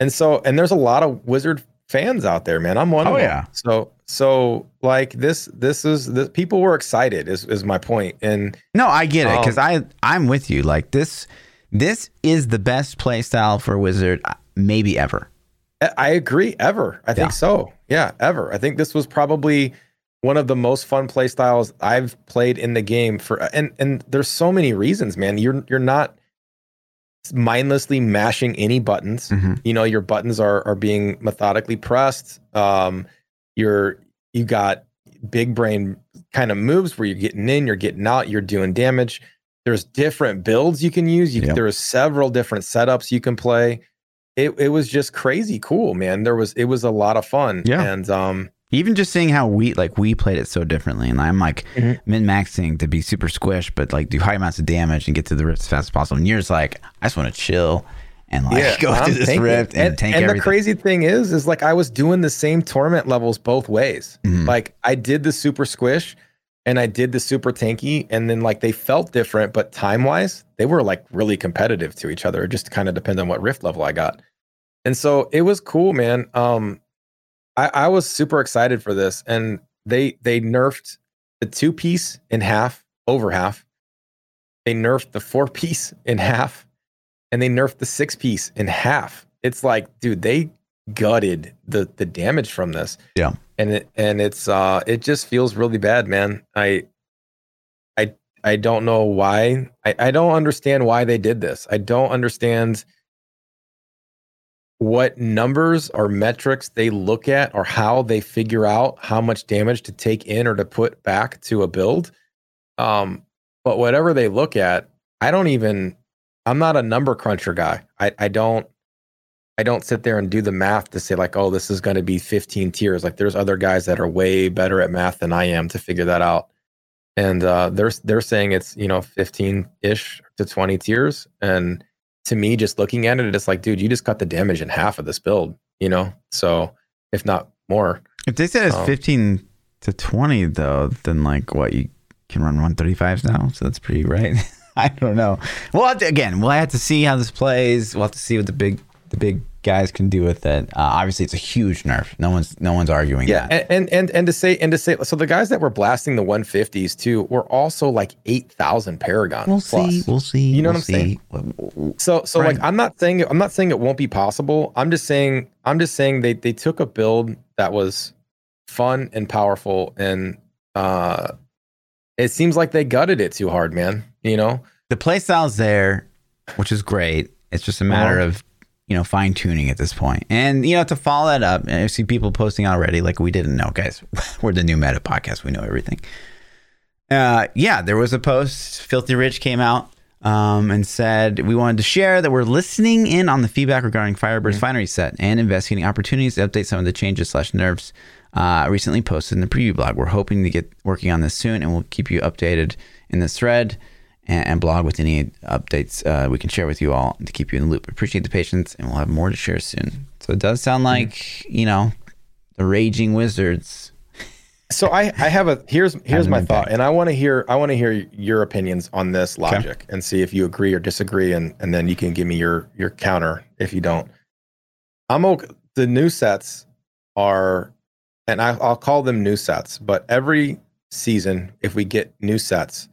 And so, and there's a lot of Wizard fans out there, man. I'm one oh, of Oh, them. yeah. So, so like this, this is the people were excited. Is is my point, and No, I get it because Um, I I'm with you. Like this, this is the best play style for Wizard uh, maybe ever. I- agree. Ever, I think Yeah. so. Yeah, ever. I think this was probably one of the most fun play styles I've played in the game for. And and there's so many reasons, man. You're you're not mindlessly mashing any buttons. Mhm. You know, your buttons are are being methodically pressed. Um, you're you got big brain kind of moves where you're getting in, you're getting out, you're doing damage. There's different builds you can use. You. There are several different setups you can play it, it was just crazy cool, man. There was it was a lot of fun. Yeah. And um Even just seeing how we like we played it so differently, and I'm like Mhm. min maxing to be super squish, but like do high amounts of damage and get to the rift as fast as possible. And you're just like, I just want to chill and like [LAUGHS] go I'm through this rift and, tank and everything. the crazy thing is, is like I was doing the same torment levels both ways. Mhm. Like I did the super squish and I did the super tanky, and then like they felt different, but time wise, they were like really competitive to each other. It just kind of depends on what rift level I got. And so it was cool, man. Um I, I was super excited for this. And they they nerfed the two piece in half, over half. They nerfed the four piece in half, and they nerfed the six piece in half. it's like, dude, they gutted the the damage from this. Yeah. And it and it's uh it just feels really bad, man. I I I don't know why. I, I don't understand why they did this. I don't understand what numbers or metrics they look at or how they figure out how much damage to take in or to put back to a build. Um, but whatever they look at, I don't even I'm not a number cruncher guy. I, I don't I don't sit there and do the math to say like, oh, this is going to be 15 tiers. Like there's other guys that are way better at math than I am to figure that out. And uh, they're they're saying it's you know 15 ish to 20 tiers. And to me, just looking at it, it's like, dude, you just cut the damage in half of this build. You know, so if not more. If they said it's Um, 15 to 20 though, then like what you can run 135s now, so that's pretty right. [LAUGHS] [LAUGHS] I don't know. Well, again, we'll have to see how this plays. We'll have to see what the big the big guys can do with it. Uh, obviously, it's a huge nerf. No one's no one's arguing Yeah, that. and, and and and to say and to say so the guys that were blasting the 150s too were also like 8,000 Paragon. We'll plus. see. We'll see. You know we'll what I'm saying? So so Right. like I'm not saying I'm not saying it won't be possible. I'm just saying I'm just saying they they took a build that was fun and powerful and uh it seems like they gutted it too hard, man. You know? The play style's there, which is great. It's just a matter Uh-huh. of you know fine tuning at this point. And you know to follow that up, I see people posting already like we didn't know, guys. [LAUGHS] We're the new meta podcast. We know everything. Uh, yeah, there was a post. Filthy Rich came out um, and said we wanted to share that we're listening in on the feedback regarding Firebird's Finery set and investigating opportunities to update some of the changes slash nerfs uh, recently posted in the preview blog. We're hoping to get working on this soon, and we'll keep you updated in this thread and, and blog with any updates uh, we can share with you all to keep you in the loop. Appreciate the patience, and we'll have more to share soon. So it does sound like you know the raging wizards. So I I have a here's [LAUGHS] here's my thought and I want to hear I want to hear your opinions on this logic and see if you agree or disagree and and then you can give me your your counter if you don't. I'm okay. The new sets are and I, I'll call them new sets, but every season if we get new sets,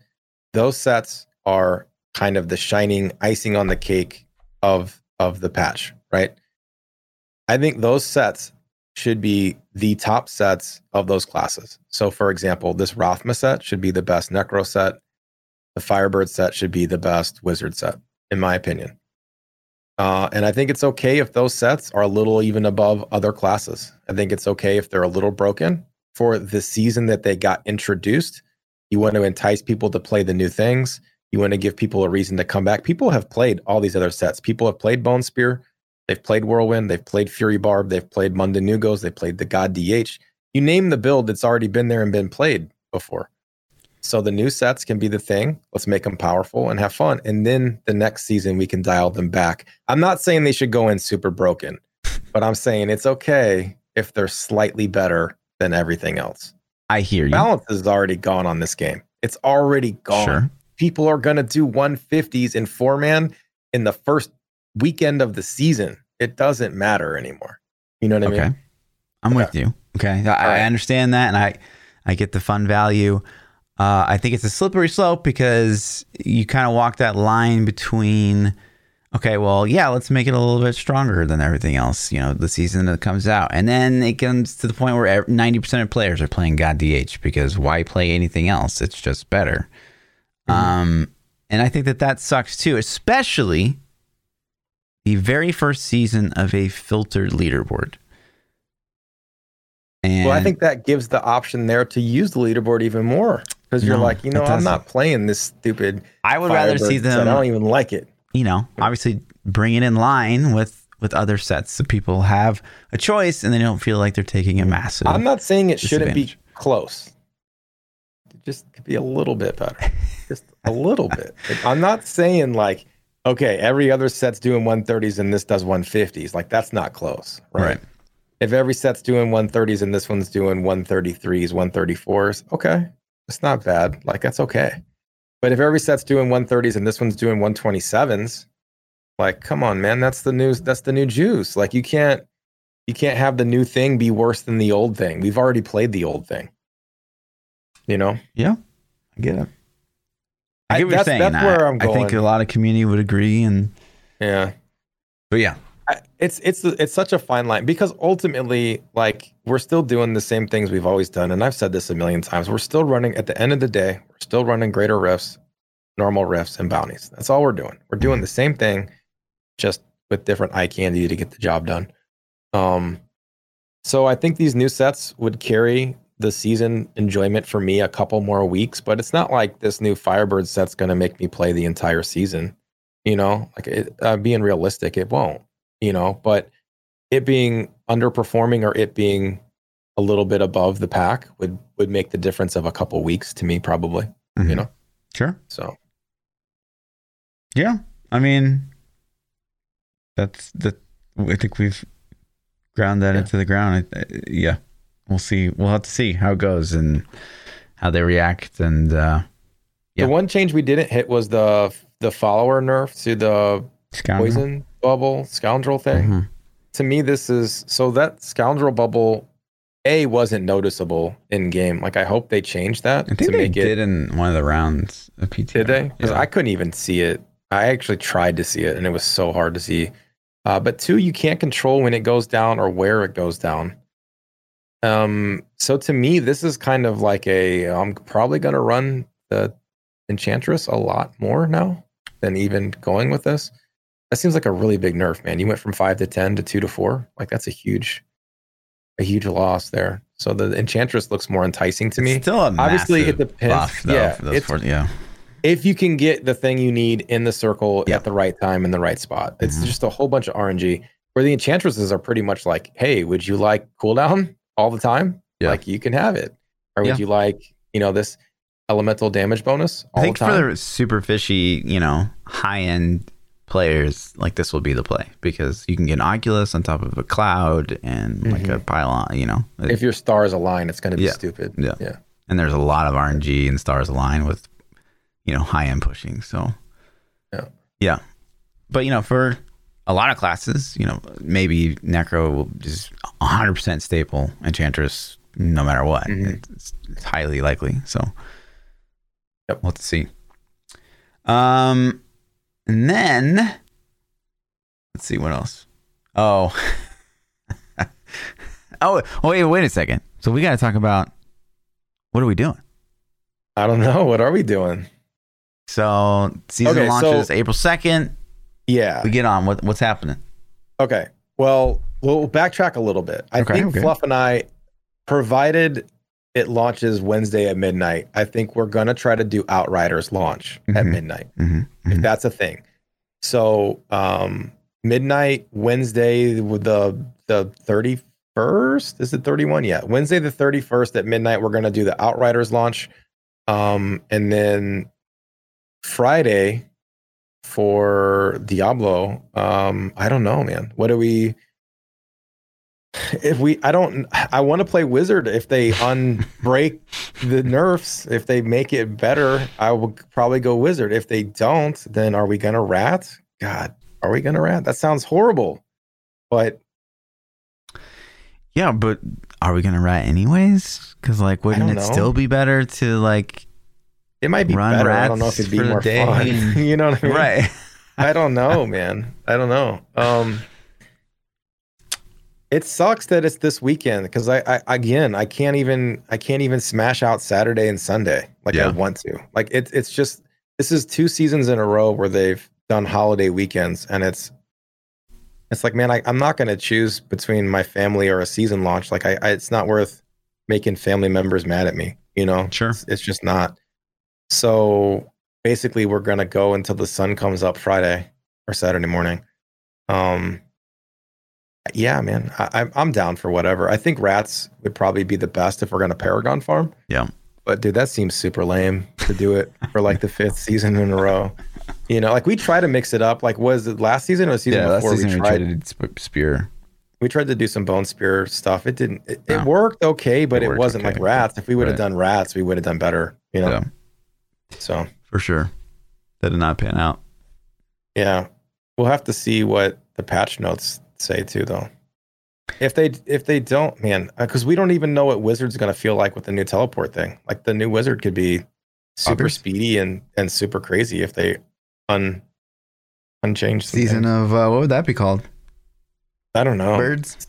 those sets are kind of the shining icing on the cake of of the patch, right? I think those sets should be the top sets of those classes. So, for example, this Rathma set should be the best Necro set. The Firebird set should be the best Wizard set, in my opinion. Uh, and I think it's okay if those sets are a little even above other classes. I think it's okay if they're a little broken for the season that they got introduced. You want to entice people to play the new things. You want to give people a reason to come back. People have played all these other sets. People have played Bone Spear. They've played Whirlwind. They've played Fury Barb. They've played Mundunugu's. They've played the God DH. You name the build that's already been there and been played before. So the new sets can be the thing. Let's make them powerful and have fun. And then the next season we can dial them back. I'm not saying they should go in super broken, but I'm saying it's okay if they're slightly better than everything else. I hear you. Balance is already gone on this game. It's already gone Sure. people are going to do 150s in four man in the first weekend of the season. It doesn't matter anymore. You know what I Okay. mean? I'm with you. Okay. I, right. I understand that and I I get the fun value. Uh, I think it's a slippery slope because you kind of walk that line between okay, well, yeah, let's make it a little bit stronger than everything else, you know, the season that comes out. And then it comes to the point where 90% of players are playing God DH because why play anything else? It's just better. Um, and I think that that sucks too, especially the very first season of a filtered leaderboard. And well, I think that gives the option there to use the leaderboard even more because you're No, like, you know, I'm doesn't. playing this stupid. I would rather see them, I don't even like it. You know, obviously bring it in line with with other sets so people have a choice and they don't feel like they're taking a massive. I'm not saying it shouldn't be close. It just could be a little bit better. Just a little bit. Like, I'm not saying like, okay, every other set's doing 130s and this does 150s. Like that's not close, right? Right. If every set's doing 130s and this one's doing 133s, 134s, okay, it's not bad. Like that's okay. But if every set's doing 130s and this one's doing 127s, like come on, man, that's the news. That's the new juice. Like you can't you can't have the new thing be worse than the old thing. We've already played the old thing. You know? Yeah, I get it. I I- get what you're saying. that's I- where I'm I think a lot of community would agree, and Yeah. but yeah, I, it's it's it's such a fine line because ultimately, like we're still doing the same things we've always done, and I've said this a million times. We're still running. At the end of the day, we're still running greater rifts, normal rifts, and bounties. That's all we're doing. We're doing the same thing, just with different eye candy to get the job done. Um, so I think these new sets would carry the season enjoyment for me a couple more weeks, but it's not like this new Firebird set's going to make me play the entire season. You know, like it, uh, being realistic, it won't you know, but it being underperforming or it being a little bit above the pack would would make the difference of a couple weeks to me probably, Mhm. you know. Sure. So, Yeah. I mean, that's that. I think we've ground that Yeah. into the ground. I, I, yeah. We'll see. We'll have to see how it goes and how they react. And uh, Yeah. the one change we didn't hit was the the follower nerf to the scoundrel. poison bubble scoundrel thing. Mhm. To me this is so that scoundrel bubble a wasn't noticeable in game. Like I hope they changed that I think to they make did it in one of the rounds of PTR. Did they? Because Yeah. I couldn't even see it. I actually tried to see it, and it was so hard to see. Uh, but two, you can't control when it goes down or where it goes down. Um, so to me, this is kind of like a. I'm probably gonna run the Enchantress a lot more now than even going with this. That seems like a really big nerf, man. You went from five to ten to two to four. Like that's a huge, a huge loss there. So the Enchantress looks more enticing to me. It's still a Obviously, it depends. buff, though, Yeah, for those it's- four- yeah. if you can get the thing you need in the circle Yeah. at the right time in the right spot. It's Mhm. just a whole bunch of RNG. Where the enchantresses are pretty much like, hey, would you like cooldown all the time? Yeah. Like you can have it. Or would Yeah. you like, you know, this elemental damage bonus all I think for the super fishy, you know, high end players, like this will be the play because you can get an Oculus on top of a cloud and like a pylon, you know. if your stars align, it's gonna be Yeah. stupid. Yeah. Yeah. and there's a lot of RNG and stars align with, you know, high end pushing. So, Yeah. yeah. But, you know, for a lot of classes, you know, maybe Necro will just 100% staple Enchantress no matter what. Mhm. It's, it's highly likely. So, Yep. we'll have to see. Um, and then let's see what else. Oh. [LAUGHS] oh, oh, wait, wait a second. So we got to talk about what are we doing? I don't know. What are we doing? So season Okay, launches so- April second. Yeah. We get on. What what's happening? Okay. Well, we'll backtrack a little bit. I Okay, think okay. Fluff and I, provided it launches Wednesday at midnight, I think we're gonna try to do Outriders launch at Mhm. midnight. Mm-hmm. If that's a thing. So um midnight Wednesday with the the 31st. Is it 31? Yeah. Wednesday the 31st at midnight, we're gonna do the Outriders launch. Um, and then Friday for Diablo. Um, I don't know, man. What do we if we I don't I want to play Wizard if they unbreak the nerfs, if they make it better, I will probably go Wizard. If they don't, then are we gonna rat? God, are we gonna rat? That sounds horrible. But Yeah, but are we gonna rat anyways? Because like, wouldn't it know. still be better to like it might be Run better. I don't know if it'd be more fun. [LAUGHS] you know what I mean? right? I don't know, [LAUGHS] man. I don't know. Um it sucks that it's this weekend because I, I again I can't even I can't even smash out Saturday and Sunday like I want to. Like it's it's just this is two seasons in a row where they've done holiday weekends and it's it's like man I, I'm not gonna choose between my family or a season launch. Like I, I it's not worth making family members mad at me, you know? Sure. It's, it's just not. So basically we're gonna go until the sun comes up Friday or Saturday morning. Um yeah, man, I, I'm I'm down for whatever. I think rats would probably be the best if we're gonna Paragon farm. Yeah. But dude, that seems super lame to do it for like the fifth season in a row. You know, like we try to mix it up. Like was it last season or the season Yeah, last season we we tried? tried to sp- spear. we tried to do some bone spear stuff. It didn't. It, it worked okay, but It it, wasn't okay. like rats. If we would have Right. done rats, we would have done better. You know. Yeah, So for sure. That did not pan out. yeah, we'll have to see what the patch notes say too, though. If they if they don't, man, because we don't even know what wizard's gonna feel like with the new teleport thing. Like the new wizard could be super speedy and and super crazy if they un unchanged Season things. of uh, what would that be called? I don't know. Birds.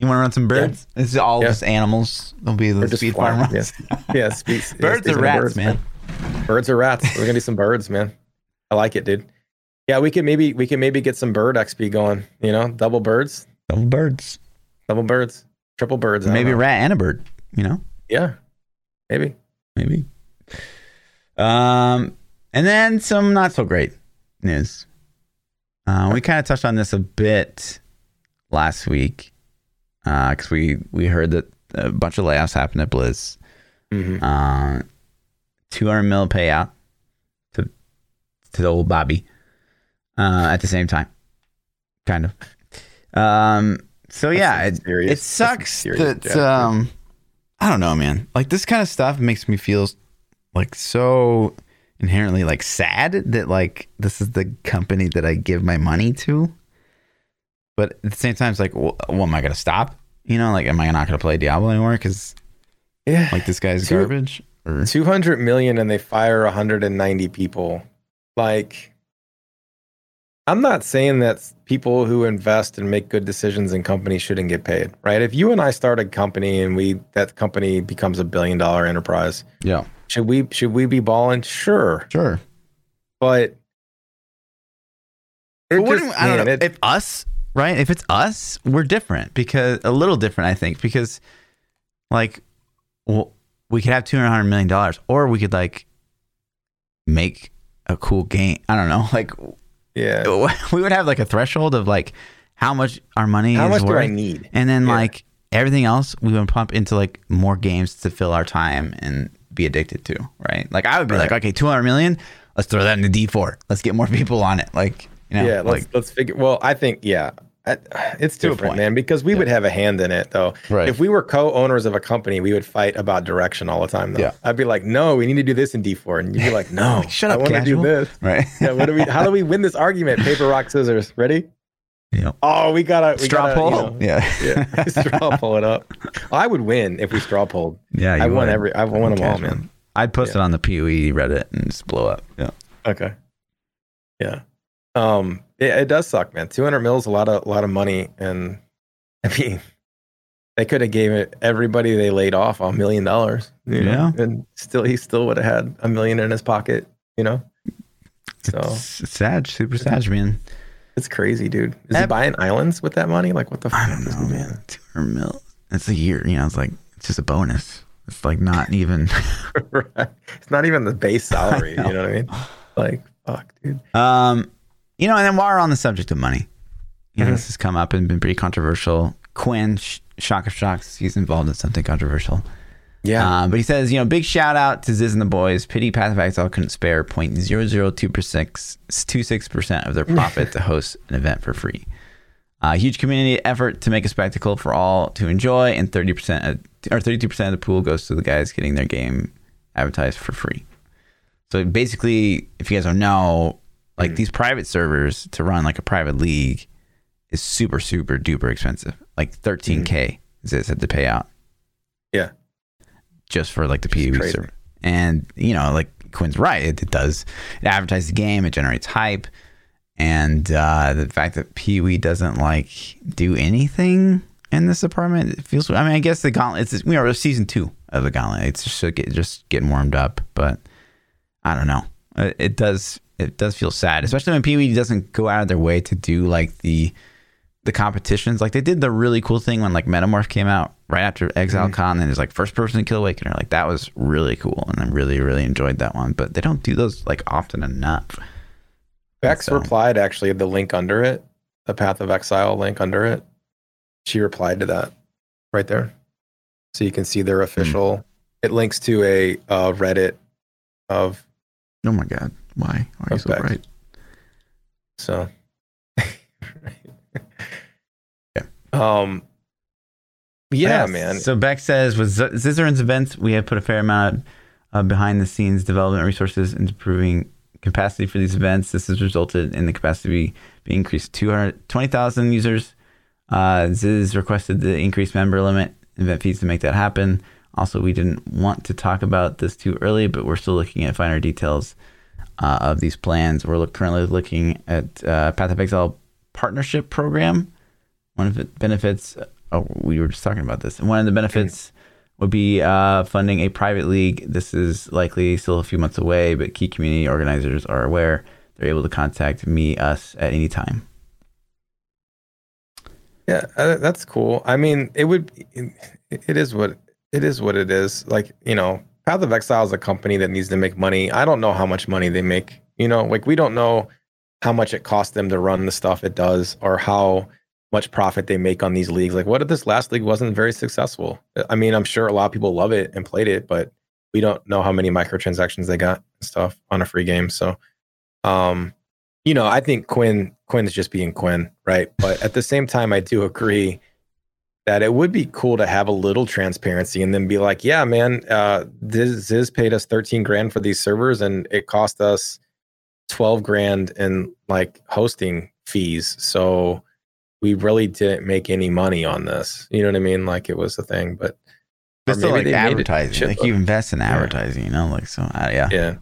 You want to run some birds? It's all Yeah. just animals. They'll be the speed farm runs. Yes. yeah [LAUGHS] speed, Birds speaking or rats, birds, man. Birds or rats. We're gonna do some birds, man. I like it, dude. Yeah, we could maybe we can maybe get some bird XP going. You know, double birds, Double birds. double birds, triple birds. Maybe a rat and a bird. You know, Yeah, maybe. maybe. Um, and then some not so great news. Uh, we kind of touched on this a bit last week because we we heard that a bunch of layoffs happened at Blizz. Mhm. Uh, 200 mil payout to to the old Bobby uh, at the same time, kind of. Um, so yeah, it, it sucks that um, I don't know, man. Like this kind of stuff makes me feel like so inherently like sad that like this is the company that I give my money to. But at the same time, it's like, well, well am I gonna stop? You know, like, am I not gonna play Diablo anymore? Because Yeah, like this guy's Two- garbage. Or two hundred million, and they fire hundred and ninety people. Like, I'm not saying that people who invest and make good decisions in companies shouldn't get paid, right? If you and I start a company and we that company becomes a billion dollar enterprise, yeah, should we should we be balling? Sure, sure. but it But what just- do- I don't know. it- if us, right? If it's us, we're different because a little different, I think, because like, well, we could have two hundred million dollars, or we could like make a cool game. I don't know, [LAUGHS] like yeah. [LAUGHS] we would have like a threshold of like how much our money How is much do I need? and then Yeah. like everything else we would pump into like more games to fill our time and be addicted to, right? Like I would be Right. like, okay, two hundred million, let's throw that into D four. Let's get more people on it. Like, you know, yeah, let's like let's figure. Well, I think yeah, it's To a different, point. man. Because we would have a hand in it, though. Right. If we were co-owners of a company, we would fight about direction all the time. Though. Yeah. I'd be like, "No, we need to do this in D four," and you'd be like, "No, [LAUGHS] Shut up, I want to do this." right? [LAUGHS] Yeah. What do we? How do we win this argument? Paper, rock, scissors. Ready? Yeah. Oh, we gotta we Straw gotta, poll. you know, yeah. yeah. [LAUGHS] straw pull it up. I would win if we straw polled. Yeah. I won would. every. I won them all, man. I'd post it on the POE Reddit and just blow up. Yeah. Okay. Yeah. Um. It, it does suck, man. Two hundred mils, a lot of a lot of money, and [LAUGHS] I mean, they could have gave it everybody they laid off a million dollars. you know, And still, he still would have had a million in his pocket. You know. So It's, it's sad, super sad, man. it's crazy, dude. Is he buying islands with that money? Like, what the? I fuck don't is know, man. Two hundred mil. It's a year. You know, it's like it's just a bonus. It's like not [LAUGHS] even. right. It's not even the base [LAUGHS] salary. I you know what I mean? Like, fuck, dude. Um, you know, and then while we're on the subject of money, you know, Mhm. this has come up and been pretty controversial. Quin, sh- shock of shocks, he's involved in something controversial. Yeah. Um, but he says, you know, big shout out to Ziz and the boys. Pity Path of Exile couldn't spare 0.00226% of their [LAUGHS] profit to host an event for free. A huge community effort to make a spectacle for all to enjoy, and 30% of, or 32% of the pool goes to the guys getting their game advertised for free. So basically, if you guys don't know, like Mm. these private servers to run like a private league is super, super duper expensive. Like 13K Ziz had to pay out Mm. yeah. just for like the is crazy. server. And you know, like Quin's right, it, it does it advertises the game, it generates hype, and uh, the fact that PoE doesn't like do anything in this apartment, it feels. I mean, I guess the gauntlet. It's we are season two of the gauntlet. It's just just getting warmed up, but I don't know. It, it does it does feel sad, especially when PoE doesn't go out of their way to do like the the competitions. Like they did the really cool thing when like Metamorph came out right after Exile Con, and it's like first person to kill Awakener. Like that was really cool, and I really really enjoyed that one. But they don't do those like often enough. Bex So- replied actually the link under it, the Path of Exile link under it. She replied to that right there. So you can see their official. It links to a uh, Reddit of Oh my god, why? Why are you so Okay. bright? so. [LAUGHS] Yeah. Um. Yeah, Yes. man. So Bex says with Z- Zizaran's events, we have put a fair amount of behind the scenes development resources into improving capacity for these events. This has resulted in the capacity being increased to 220,000 users. Uh, Ziz requested the increased member limit event fees to make that happen. Also, we didn't want to talk about this too early, but we're still looking at finer details uh, of these plans. We're look, currently looking at uh, Path of Exile partnership program one of the benefits. Oh, we were just talking about this. One of the benefits would be uh, funding a private league. This is likely still a few months away, but key community organizers are aware. They're able to contact me, us at any time. Yeah, uh, that's cool. I mean, it would. It is what it is. What it is. Like you know, Path of Exile is a company that needs to make money. I don't know how much money they make. You know, like we don't know how much it costs them to run the stuff it does, or how much profit they make on these leagues. Like, what if this last league wasn't very successful? I mean, I'm sure a lot of people love it and played it, but we don't know how many microtransactions they got and stuff on a free game. So, um, you know, I think Quin Quin's just being Quin, right? But at the same time, I do agree that it would be cool to have a little transparency and then be like, yeah, man, uh, this Ziz paid us 13 grand for these servers and it cost us 12 grand in like hosting fees. So we really didn't make any money on this. You know what I mean? Like it was a thing, but But still, like they made it advertising. Like you invest in Yeah. advertising, you know, like so. Uh, yeah. yeah,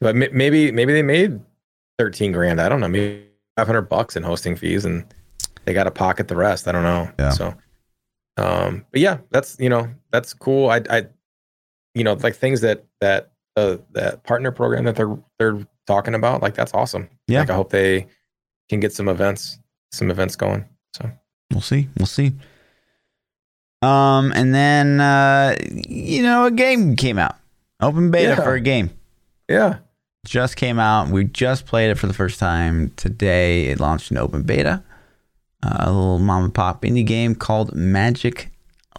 but ma- maybe maybe they made 13 grand. I don't know, maybe 500 bucks in hosting fees, and they got to pocket the rest. I don't know. Yeah. So, um, but yeah, that's you know that's cool. I I, you know, like things that that uh, that partner program that they're they're talking about, like that's awesome. Yeah. Like I hope they can get some events some events going. So We'll see. We'll see. Um, and then uh, you know, a game came out. Open beta Yeah. for a game yeah, just came out. We just played it for the first time today. It launched in open beta. Uh, a little mom and pop indie game called Magic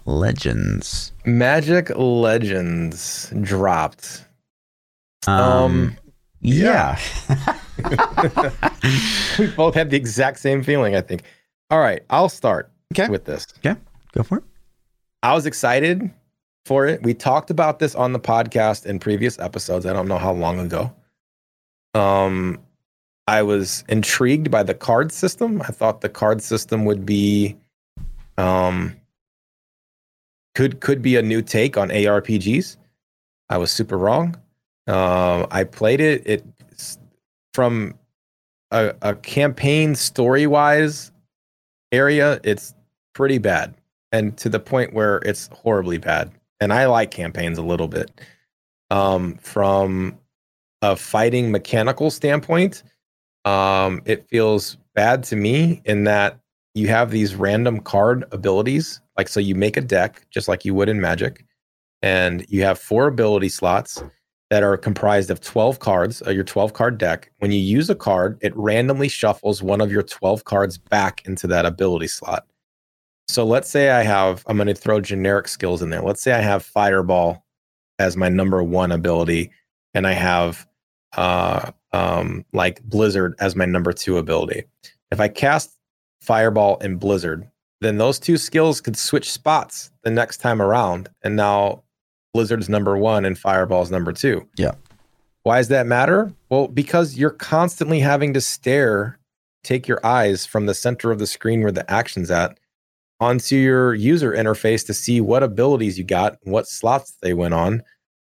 Legends. Magic Legends dropped. Um, Um, yeah. [LAUGHS] we both had the exact same feeling, I think. All right, I'll start Okay. with this. Okay. Go for it. I was excited for it. We talked about this on the podcast in previous episodes. I don't know how long ago. Um, I was intrigued by the card system. I thought the card system would be, um, could could be a new take on ARPGs. I was super wrong. Um, I played it. It from a, a campaign story wise area. It's pretty bad and to the point where it's horribly bad. And I like campaigns a little bit. Um, from a fighting mechanical standpoint, um, it feels bad to me in that you have these random card abilities. Like, so you make a deck just like you would in Magic, and you have four ability slots that are comprised of 12 cards, uh, your 12 card deck. When you use a card, it randomly shuffles one of your 12 cards back into that ability slot. So let's say I have, I'm going to throw generic skills in there. Let's say I have Fireball as my number one ability, and I have uh, um, like Blizzard as my number two ability. If I cast Fireball and Blizzard, then those two skills could switch spots the next time around. And now Blizzard's number one and Fireball's number two. Yeah. Why does that matter? Well, because you're constantly having to stare, take your eyes from the center of the screen where the action's at onto your user interface to see what abilities you got, what slots they went on,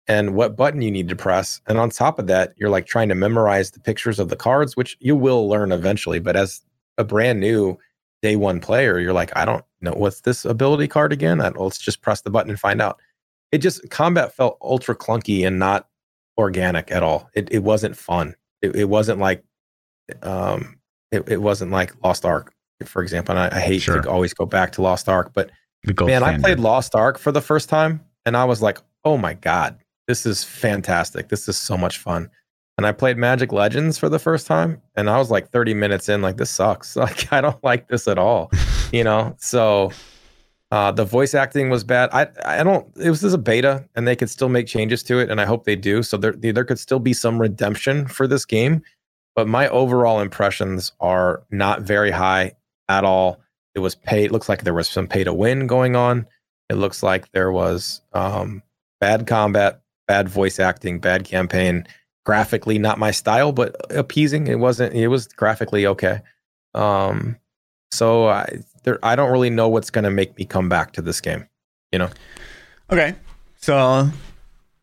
and what button you need to press. And on top of that, you're like trying to memorize the pictures of the cards, which you will learn eventually. But as a brand new day one player, you're like, I don't know what's this ability card again. I, let's just press the button and find out. It just combat felt ultra clunky and not organic at all. It it wasn't fun. It, it wasn't like um it, it wasn't like Lost Ark, for example. And I, I hate Sure. to always go back to Lost Ark, but Man, I played Lost Ark for the first time and I was like, oh my God, this is fantastic. This is so much fun. And I played Magic Legends for the first time and I was like 30 minutes in, like, this sucks. [LAUGHS] Like, I don't like this at all, [LAUGHS] you know? So uh, the voice acting was bad. I, I don't, it was just a beta and they could still make changes to it. And I hope they do. So there, there could still be some redemption for this game. But my overall impressions are not very high at all. It was pay. It looks like there was some pay to win going on. It looks like there was um, bad combat, bad voice acting, bad campaign. Graphically, not my style, but appeasing. It wasn't. It was graphically okay. Um, so I, there, I don't really know what's going to make me come back to this game. You know. Okay. So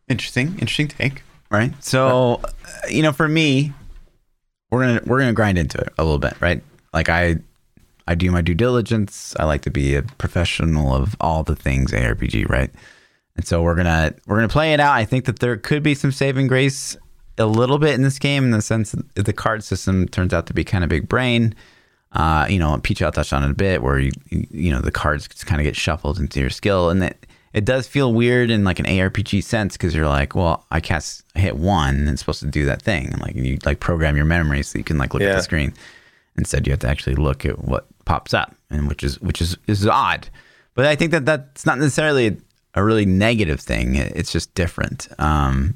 interesting, interesting take. Right. So uh, you know, for me, we're gonna we're gonna grind into it a little bit, right? Like I I do my due diligence. I like to be a professional of all the things ARPG, right? And so we're gonna we're gonna play it out. I think that there could be some saving grace a little bit in this game in the sense that the card system turns out to be kind of big brain. Uh, you know, Peach touched on it a bit, where you you know the cards kind of get shuffled into your skill, and that it does feel weird in like an ARPG sense because you're like, well, I cast hit one and it's supposed to do that thing, and like you like program your memory so you can like look yeah. at the screen. Instead, you have to actually look at what pops up, and which is which is is odd. But I think that that's not necessarily a really negative thing. It's just different. Um,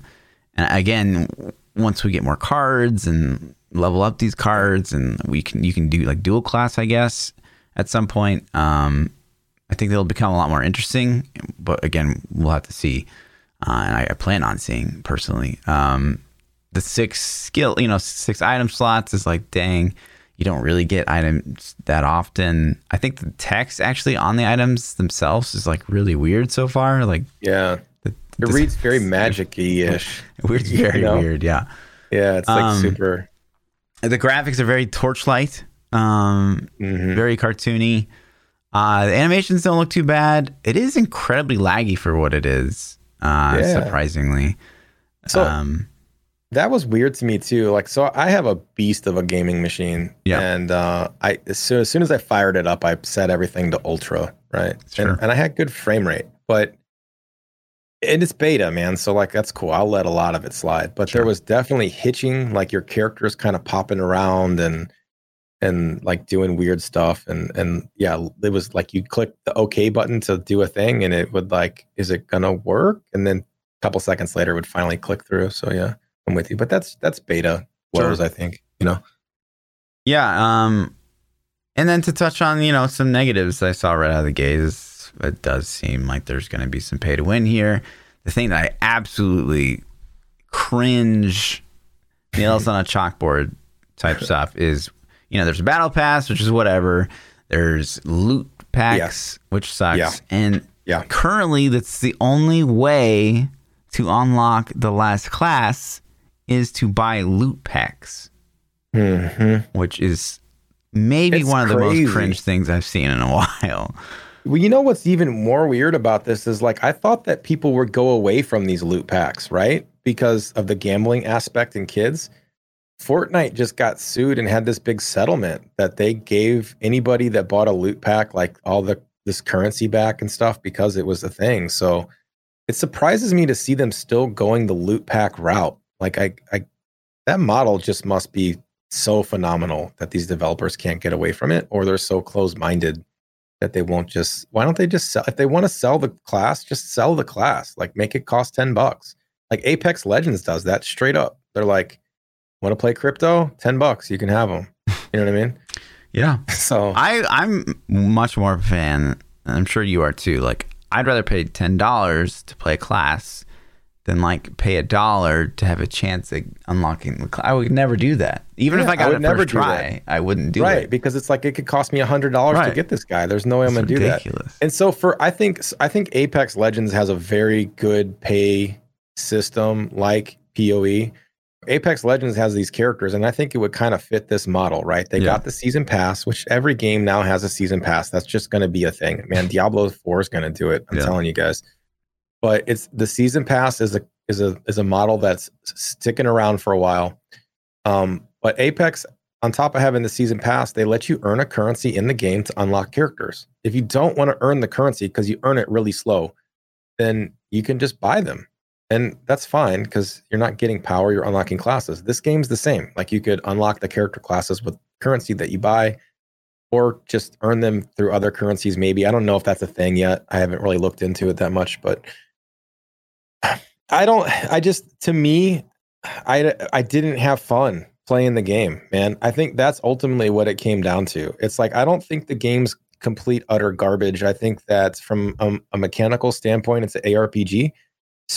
and again, once we get more cards and level up these cards, and we can you can do like dual class, I guess, at some point. Um, I think they'll become a lot more interesting. But again, we'll have to see. Uh, and I, I, plan on seeing personally. Um, the six skill, you know, six item slots is like, dang, you don't really get items that often. I think the text actually on the items themselves is like really weird so far. Like, yeah, the, it reads very magic-y ish. It's very know? weird. Yeah, yeah, it's like um, super. The graphics are very torchlight, um, mm-hmm. very cartoony. Uh, the animations don't look too bad. It is incredibly laggy for what it is. Uh, yeah. surprisingly. So, um, that was weird to me too. Like, so I have a beast of a gaming machine, yeah. and uh, I as soon, as soon as I fired it up, I set everything to ultra, right? Sure. And, and I had good frame rate, but and it's beta, man. So like that's cool. I'll let a lot of it slide. But sure. there was definitely hitching, like your characters kind of popping around and and like doing weird stuff. And and yeah, it was like you click the OK button to do a thing, and it would like, is it gonna work? And then a couple seconds later, it would finally click through. So yeah. I'm with you, but that's that's beta woes, sure. I think. You know. Yeah. Um, and then to touch on you know some negatives I saw right out of the gate is it does seem like there's going to be some pay to win here. The thing that I absolutely cringe nails on a chalkboard type [LAUGHS] stuff is you know there's a battle pass which is whatever. There's loot packs yeah. which sucks, yeah. and yeah. currently that's the only way to unlock the last class is to buy loot packs, mm-hmm. which is maybe it's one of the most cringe things I've seen in a [LAUGHS] while. Well, you know what's even more weird about this is like I thought that people would go away from these loot packs, right? Because of the gambling aspect in kids. Fortnite just got sued and had this big settlement that they gave anybody that bought a loot pack like all the this currency back and stuff because it was a thing. So it surprises me to see them still going the loot pack route. Like I, I that model just must be so phenomenal that these developers can't get away from it, or they're so close-minded that they won't just. Why don't they just sell? If they want to sell the class, just sell the class. Like make it cost ten bucks. Like Apex Legends does that straight up. They're like, want to play crypto? Ten bucks, you can have them. You know what I mean? [LAUGHS] Yeah. [LAUGHS] So I I'm much more of a fan. I'm sure you are too. Like I'd rather pay ten dollars to play a class than like pay a dollar to have a chance at unlocking the I would never do that. Even yeah, if I got I would never try, I wouldn't do right, it. Right, because it's like it could cost me a hundred dollars right. to get this guy. There's no way I'm gonna ridiculous. do that. And so for I think I think Apex Legends has a very good pay system like PoE. Apex Legends has these characters, and I think it would kind of fit this model, right? They yeah. got the season pass, which every game now has a season pass. That's just going to be a thing, man. Diablo Four is going to do it. I'm yeah. telling you guys but it's the season pass is a is a is a model that's sticking around for a while. Um, but Apex, on top of having the season pass, they let you earn a currency in the game to unlock characters. If you don't want to earn the currency because you earn it really slow, then you can just buy them. And that's fine because you're not getting power, you're unlocking classes. This game's the same. Like you could unlock the character classes with currency that you buy or just earn them through other currencies maybe. I don't know if that's a thing yet. I haven't really looked into it that much, but I don't. I just to me, I I didn't have fun playing the game, man. I think that's ultimately what it came down to. It's like I don't think the game's complete utter garbage. I think that from a, a mechanical standpoint, it's an ARPG.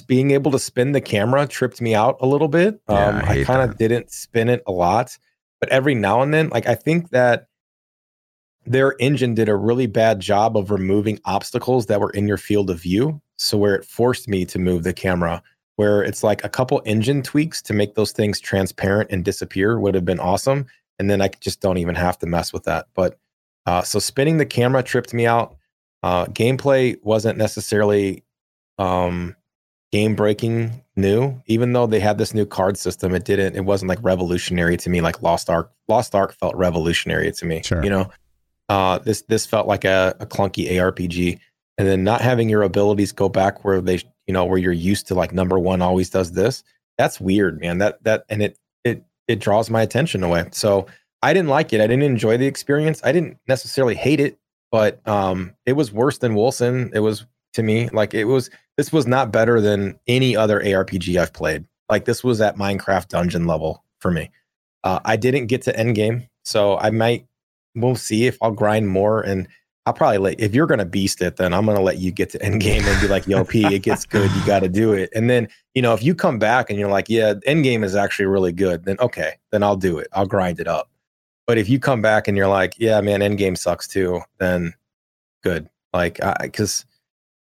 Being able to spin the camera tripped me out a little bit. Yeah, um, I, I kind of didn't spin it a lot, but every now and then, like I think that their engine did a really bad job of removing obstacles that were in your field of view. So where it forced me to move the camera, where it's like a couple engine tweaks to make those things transparent and disappear would have been awesome. And then I just don't even have to mess with that. But Uh, so spinning the camera tripped me out. Uh, gameplay wasn't necessarily um, game breaking new, even though they had this new card system. It didn't. It wasn't like revolutionary to me. Like Lost Ark. Lost Ark felt revolutionary to me. Sure. You know, uh, this this felt like a, a clunky ARPG, and then not having your abilities go back where they, you know, where you're used to like number one always does this. That's weird, man. That that and it it it draws my attention away. So I didn't like it. I didn't enjoy the experience. I didn't necessarily hate it, but um, it was worse than Wolcen. It was to me like it was. This was not better than any other ARPG I've played. Like this was at Minecraft dungeon level for me. Uh, I didn't get to end game, so I might. We'll see if I'll grind more, and I'll probably let. If you're gonna beast it, then I'm gonna let you get to end game and be like, "Yo, P, it gets good. You got to do it." And then you know, if you come back and you're like, "Yeah, end game is actually really good," then okay, then I'll do it. I'll grind it up. But if you come back and you're like, yeah, man, Endgame sucks too, then good. Like, I because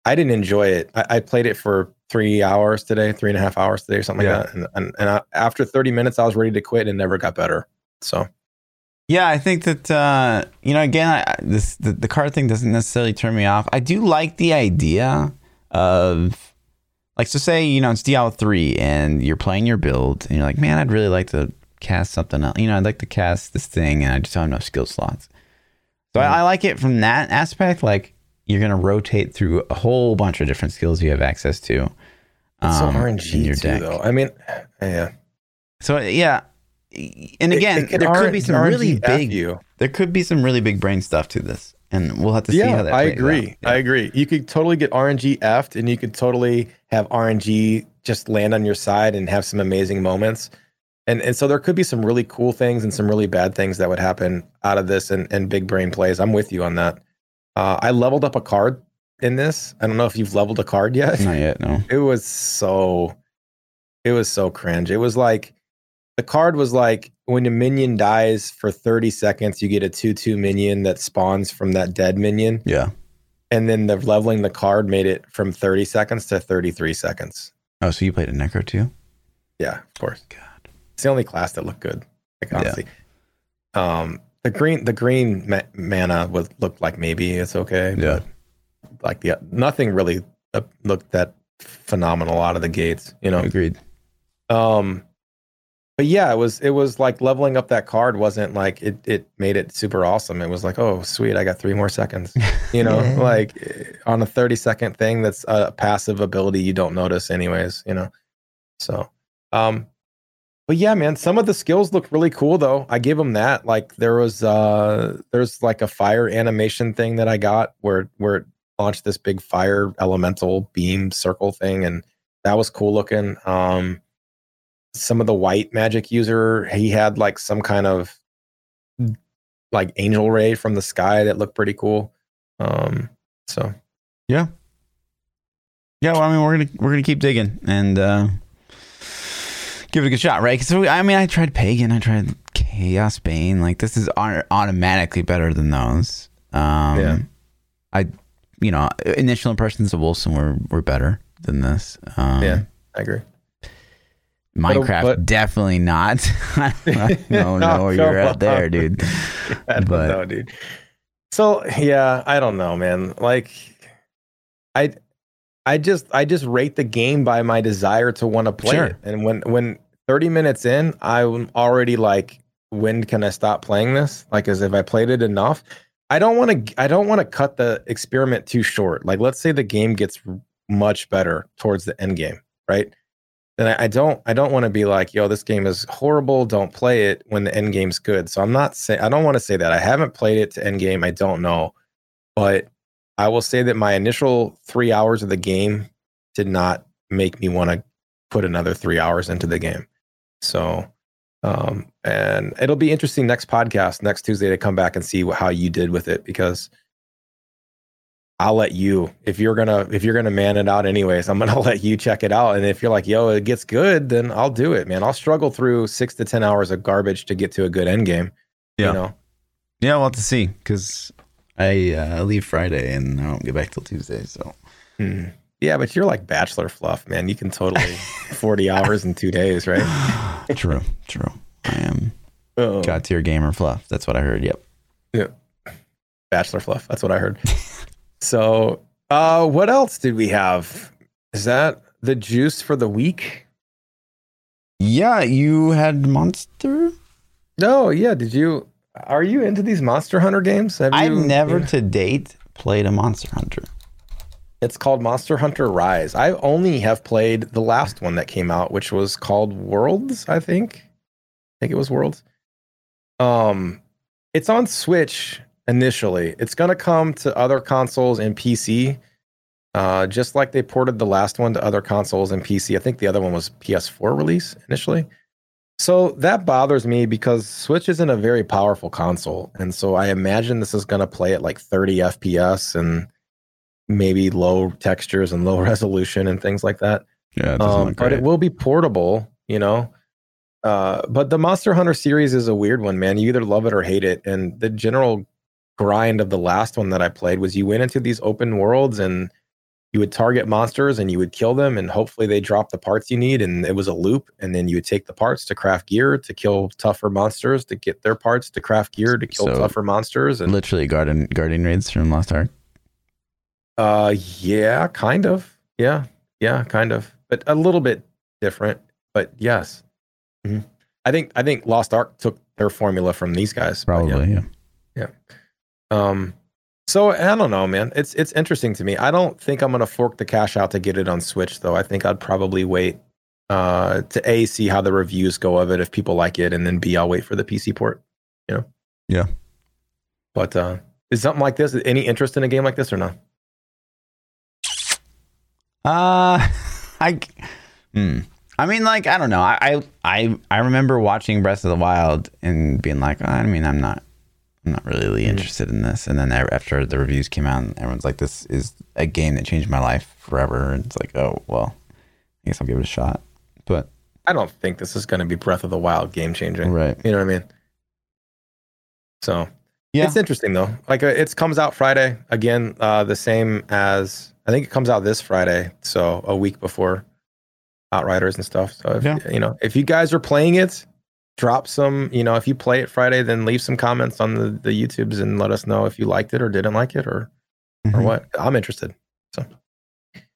I, I, didn't enjoy it. I, I, played it for three hours today, three and a half hours today, or something yeah. like that. And and, and I, after 30 minutes, I was ready to quit and never got better. So. Yeah, I think that uh, you know. Again, I, this the, the card thing doesn't necessarily turn me off. I do like the idea of like so say you know it's DL three and you're playing your build and you're like, man, I'd really like to cast something else. You know, I'd like to cast this thing and I just don't have enough skill slots. So mm I, I, like it from that aspect. Like you're going to rotate through a whole bunch of different skills you have access to. It's um, so RNG in your too, deck. though. I mean, yeah. So yeah, and again, it, it there could be some RNG really big. You. There could be some really big brain stuff to this, and we'll have to see yeah, how that. I agree. Yeah. I agree. You could totally get RNG effed, and you could totally have RNG just land on your side and have some amazing moments and and so there could be some really cool things and some really bad things that would happen out of this and, and big brain plays. I'm with you on that. Uh, I leveled up a card in this. I don't know if you've leveled a card yet. Not yet, no. It was so it was so cringe. It was like the card was like when a minion dies for 30 seconds, you get a 2-2 minion that spawns from that dead minion. Yeah. And then the leveling the card made it from 30 seconds to 33 seconds. Oh, so you played a Necro too? Yeah, of course. God. It's the only class that looked good. Like honestly, yeah. um, the green the green ma- mana would look like maybe it's okay. Yeah, like the nothing really uh, looked that phenomenal out of the gates. You know, agreed. Um, but yeah, it was it was like leveling up that card wasn't like it it made it super awesome. It was like, oh sweet, I got three more seconds. [LAUGHS] You know, like on a 30 second thing that's a passive ability you don't notice anyways, you know. So um but yeah, man, some of the skills look really cool though. I give them that. Like there was uh there's like a fire animation thing that I got where where it launched this big fire elemental beam circle thing and that was cool looking. Um some of the white magic user, he had like some kind of like angel ray from the sky that looked pretty cool. Um so yeah. Yeah, well, I mean, we're gonna we're gonna keep digging, and uh, give it a good shot, right? So I mean, I tried Pagan, I tried Chaos Bane. Like this is automatically better than those. Um, yeah. I, you know, initial impressions of Wolcen were were better than this. Um, yeah, I agree. Minecraft, but, definitely not. [LAUGHS] [LAUGHS] no, no, you're out there, dude. [LAUGHS] I don't but, know, dude. So yeah, I don't know, man. Like, I I just I just rate the game by my desire to want to play sure. it. And when when 30 minutes in, I'm already like, when can I stop playing this? Like as if I played it enough. I don't want to I don't want to cut the experiment too short. Like let's say the game gets much better towards the end game, right? Then I, don't I don't want to be like, yo, this game is horrible, don't play it when the end game's good. So I'm not saying I don't want to say that. I haven't played it to end game. I don't know. But I will say that my initial three hours of the game did not make me want to put another three hours into the game. So, um, and it'll be interesting next podcast next Tuesday to come back and see how you did with it because I'll let you if you're gonna if you're gonna man it out anyways. I'm gonna [LAUGHS] let you check it out, and if you're like, yo, it gets good, then I'll do it, man. I'll struggle through six to ten hours of garbage to get to a good end game. Yeah, you know? yeah, we'll have to see because I uh, leave Friday and I don't get back till Tuesday. So, hmm. yeah, but you're like bachelor fluff, man. You can totally [LAUGHS] 40 hours in two days, right? [SIGHS] true, true. I am god tier gamer fluff. That's what I heard. Yep. Yeah. bachelor fluff. That's what I heard. [LAUGHS] so, uh, what else did we have? Is that the juice for the week? Yeah, you had Monster. No, yeah. Did you? Are you into these Monster Hunter games? Have I've you, never yeah. to date played a Monster Hunter. It's called Monster Hunter Rise. I only have played the last one that came out, which was called Worlds. I think. I think it was Worlds. Um, it's on Switch initially. It's gonna come to other consoles and PC. Uh, just like they ported the last one to other consoles and PC. I think the other one was PS4 release initially. So that bothers me because Switch isn't a very powerful console. And so I imagine this is going to play at like 30 FPS and maybe low textures and low [LAUGHS] resolution and things like that. Yeah, Um, but it will be portable, you know. Uh, but the Monster Hunter series is a weird one, man. You either love it or hate it. And the general grind of the last one that I played was you went into these open worlds and you would target monsters and you would kill them and hopefully they drop the parts you need and it was a loop and then you would take the parts to craft gear to kill tougher monsters to get their parts to craft gear to kill So- tougher monsters and literally guardian guardian raids from Lost Ark. Uh, yeah, kind of. Yeah, yeah, kind of, but a little bit different. But yes, Mhm. I think I think Lost Ark took their formula from these guys. Probably, yeah. Probably, yeah. Um, so I don't know, man. It's it's interesting to me. I don't think I'm gonna fork the cash out to get it on Switch, though. I think I'd probably wait uh to a see how the reviews go of it if people like it, and then b I'll wait for the PC port. You know. Yeah. But uh, is something like this any interest in a game like this or not? Uh, [LAUGHS] I, hmm. I mean, like, I don't know. I, I, I, I remember watching Breath of the Wild and being like, I mean, I'm not, I'm not really interested in this. And then after the reviews came out, everyone's like, this is a game that changed my life forever. And it's like, oh, well, I guess I'll give it a shot. But I don't think this is going to be Breath of the Wild game changing. right, You know what I mean? So yeah, it's interesting though. Like uh, it comes out Friday again, uh, the same as I think it comes out this Friday, so a week before Outriders and stuff. So if, Yeah. you know, if you guys are playing it, drop some. You know, if you play it Friday, then leave some comments on the the YouTubes and let us know if you liked it or didn't like it or or Mhm. what. I'm interested. So.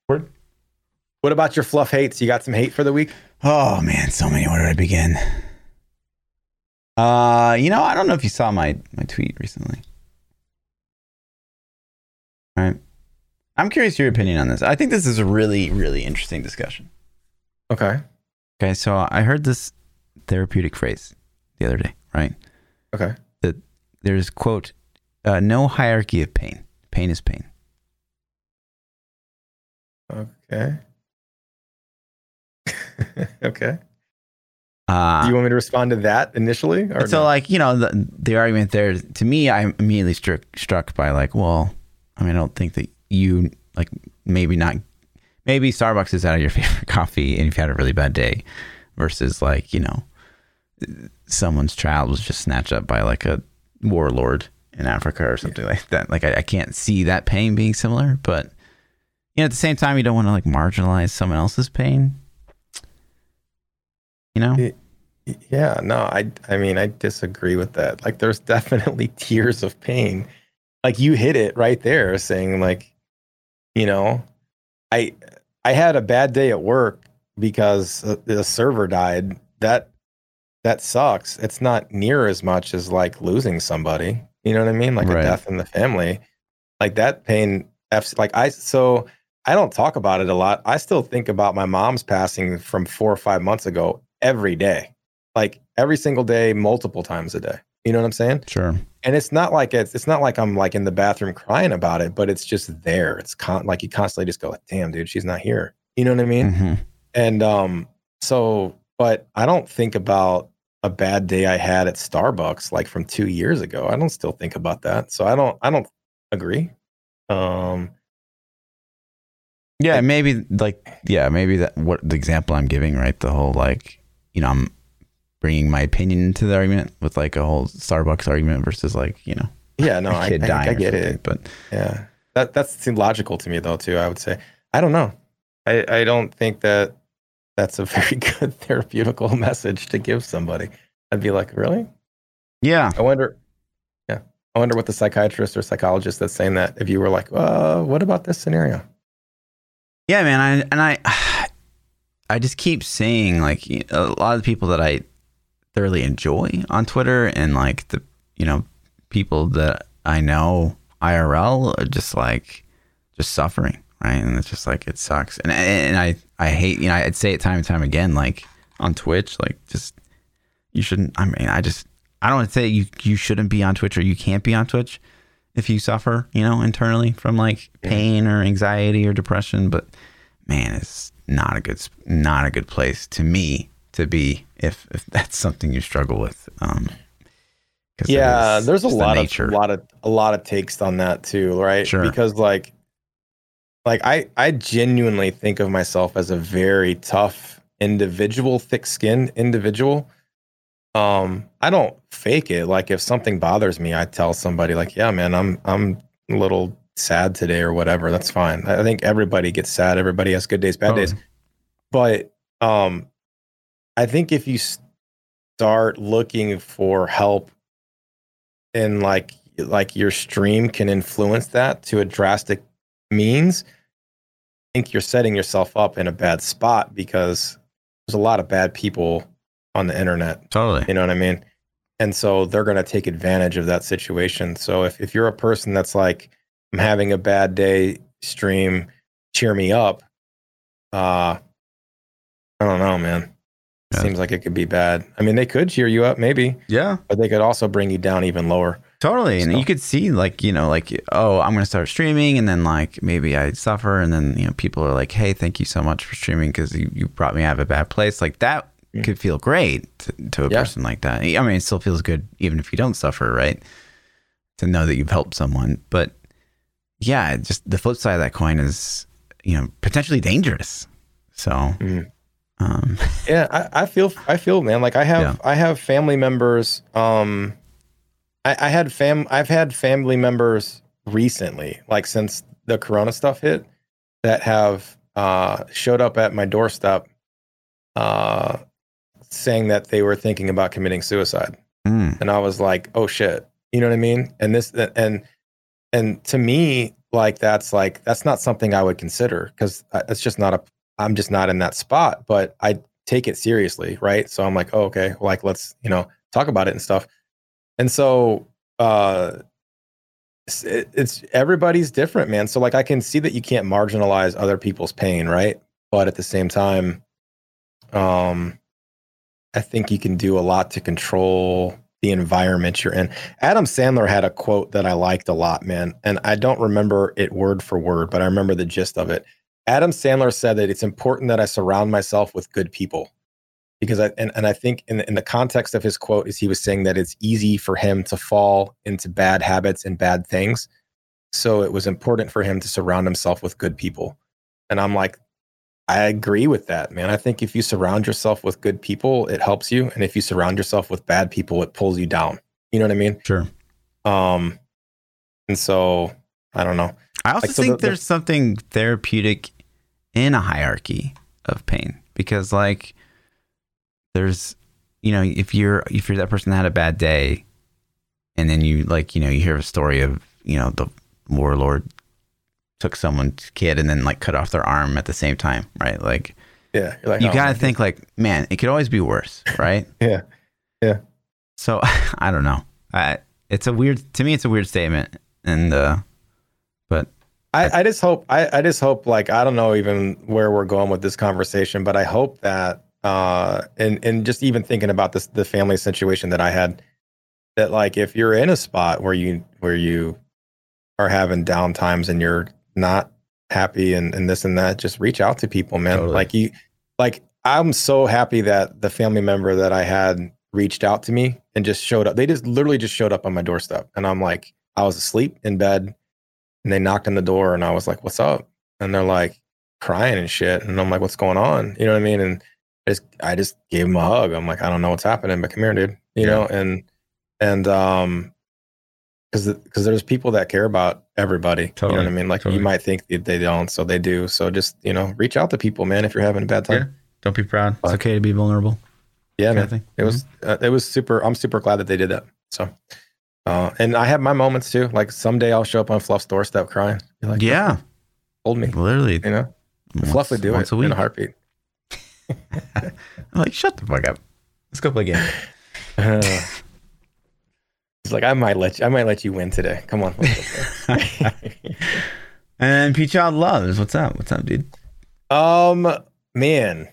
Word. What about your fluff hates? You got some hate for the week? Oh man, so many. Where do I begin? Uh, you know, I don't know if you saw my my tweet recently. All right. I'm curious your opinion on this. I think this is a really, really interesting discussion. Okay. Okay, so I heard this therapeutic phrase the other day, right? Okay. That There's quote, uh, no hierarchy of pain. Pain is pain. Okay. [LAUGHS] okay. Uh, Do you want me to respond to that initially? Or so no? like you know the the argument there to me i'm immediately struck struck by like well i mean i don't think that you like maybe not maybe starbucks is out of your [LAUGHS] favorite coffee and you've had a really bad day versus like you know someone's child was just snatched up by like a warlord in africa or something like that like I, I can't see that pain being similar but you know at the same time you don't want to like marginalize someone else's pain you know Yeah. Yeah, no, I I mean I disagree with that. Like there's [LAUGHS] definitely tiers of pain. Like you hit it right there saying like you know, I I had a bad day at work because the server died. That that sucks. It's not near as much as like losing somebody. You know what I mean? Like Right. a death in the family. Like that pain like I so I don't talk about it a lot. I still think about my mom's passing from 4 or 5 months ago every day like every single day multiple times a day you know what i'm saying sure and it's not like it's it's not like i'm like in the bathroom crying about it but it's just there it's con- like you constantly just go like damn dude she's not here you know what i mean Mhm. and um so but i don't think about a bad day i had at starbucks like from two years ago i don't still think about that so i don't i don't agree um Yeah, maybe like yeah, maybe that what the example I'm giving, right? The whole like, you know, I'm bringing my opinion into the argument with like a whole Starbucks argument versus like you know yeah no [LAUGHS] I, I, I get it But Yeah, that that seemed logical to me though too. I would say I don't know. I I don't think that that's a very [LAUGHS] good therapeutical [LAUGHS] message to give somebody. I'd be like, really? yeah, I wonder. Yeah, I wonder what the psychiatrist or psychologist that's saying that if you were like, uh, what about this scenario? Yeah, man. I and I, [SIGHS] I just keep seeing like a lot of the people that I thoroughly enjoy on Twitter and like the you know people that I know IRL are just like just suffering, right? And it's just like it sucks. And and I I hate you know I'd say it time and time again like on Twitch like just you shouldn't. I mean I just I don't want to say you you shouldn't be on Twitch or you can't be on Twitch if you suffer you know internally from like pain or anxiety or depression, but man, it's not a good not a good place to me to be if if that's something you struggle with. Um, yeah, there's a lot the of a lot of a lot of takes on that too, right? Sure. Because like like I I genuinely think of myself as a very tough individual, thick-skinned individual. Um, I don't fake it. Like if something bothers me, I tell somebody like, "Yeah, man, I'm I'm a little sad today or whatever." That's fine. I think everybody gets sad. Everybody has good days, bad oh. days. But um I think if you start looking for help and like like your stream can influence that to a drastic means, I think you're setting yourself up in a bad spot because there's a lot of bad people on the internet. Totally. You know what I mean? And so they're going to take advantage of that situation. So if, if you're a person that's like, I'm having a bad day, stream, cheer me up. Uh, I don't know, man. Yeah. Seems like it could be bad. I mean, they could cheer you up, maybe. Yeah. But they could also bring you down even lower. Totally. And you could see, like, you know, like, oh, I'm going to start streaming. And then, like, maybe I suffer. And then, you know, people are like, hey, thank you so much for streaming because you, you brought me out of a bad place. Like, that mm. could feel great to, to a yeah. person like that. I mean, it still feels good even if you don't suffer, right? To know that you've helped someone. But yeah, just the flip side of that coin is, you know, potentially dangerous. So. Mm um, [LAUGHS] yeah, I, I, feel I feel man like I have yeah. I have family members. Um, I, I had fam I've had family members recently, like since the Corona stuff hit, that have uh, showed up at my doorstep, uh, saying that they were thinking about committing suicide, mm. and I was like, oh shit, you know what I mean? And this and and to me, like that's like that's not something I would consider because it's just not a I'm just not in that spot, but I take it seriously, right? So I'm like, oh, okay, like let's, you know, talk about it and stuff. And so uh it's, it's everybody's different, man. So like I can see that you can't marginalize other people's pain, right? But at the same time, um I think you can do a lot to control the environment you're in. Adam Sandler had a quote that I liked a lot, man. And I don't remember it word for word, but I remember the gist of it. Adam Sandler said that it's important that I surround myself with good people because I and, and I think in in the context of his quote is he was saying that it's easy for him to fall into bad habits and bad things. So it was important for him to surround himself with good people. And I'm like, I agree with that, man. I think if you surround yourself with good people, it helps you. And if you surround yourself with bad people, it pulls you down. You know what I mean? Sure. Um, and so I don't know. I also like, think so the, there's the, something therapeutic in a hierarchy of pain because like there's you know if you're if you're that person that had a bad day and then you like you know you hear a story of you know the warlord took someone's kid and then like cut off their arm at the same time right? Like yeah like, you oh, gotta think like man it could always be worse [LAUGHS] right? Yeah yeah. So [LAUGHS] i don't know. I, it's a weird to me it's a weird statement and uh but I, I just hope I, I just hope like I don't know even where we're going with this conversation, but I hope that uh and and just even thinking about this the family situation that I had that like if you're in a spot where you where you are having down times and you're not happy and, and this and that, just reach out to people, man. Totally. Like you like I'm so happy that the family member that I had reached out to me and just showed up. They just literally just showed up on my doorstep. And I'm like, I was asleep in bed and they knocked on the door and I was like, what's up? And they're like crying and shit. And I'm like, what's going on? You know what I mean? And I just, I just gave him a hug. I'm like, I don't know what's happening, but come here, dude. You yeah. know, and, and, um, because because there's people that care about everybody. Totally. You know what I mean? Like totally. you might think they don't, so they do. So just you know, reach out to people, man. If you're having a bad time, yeah. don't be proud. But, it's okay to be vulnerable. Yeah, man. It mm-hmm. was uh, it was super. I'm super glad that they did that. So Uh, and I have my moments too. Like someday I'll show up on Fluff's doorstep crying. Like, Yeah, hold me. literally. You know, once- Fluff would do it a week. in a heartbeat. I'm like, shut the fuck up. Let's go play a game. Uh, [LAUGHS] He's like, I might let you. I might let you win today. Come on. let's go play." and P Child loves. What's up? What's up, dude? um, man,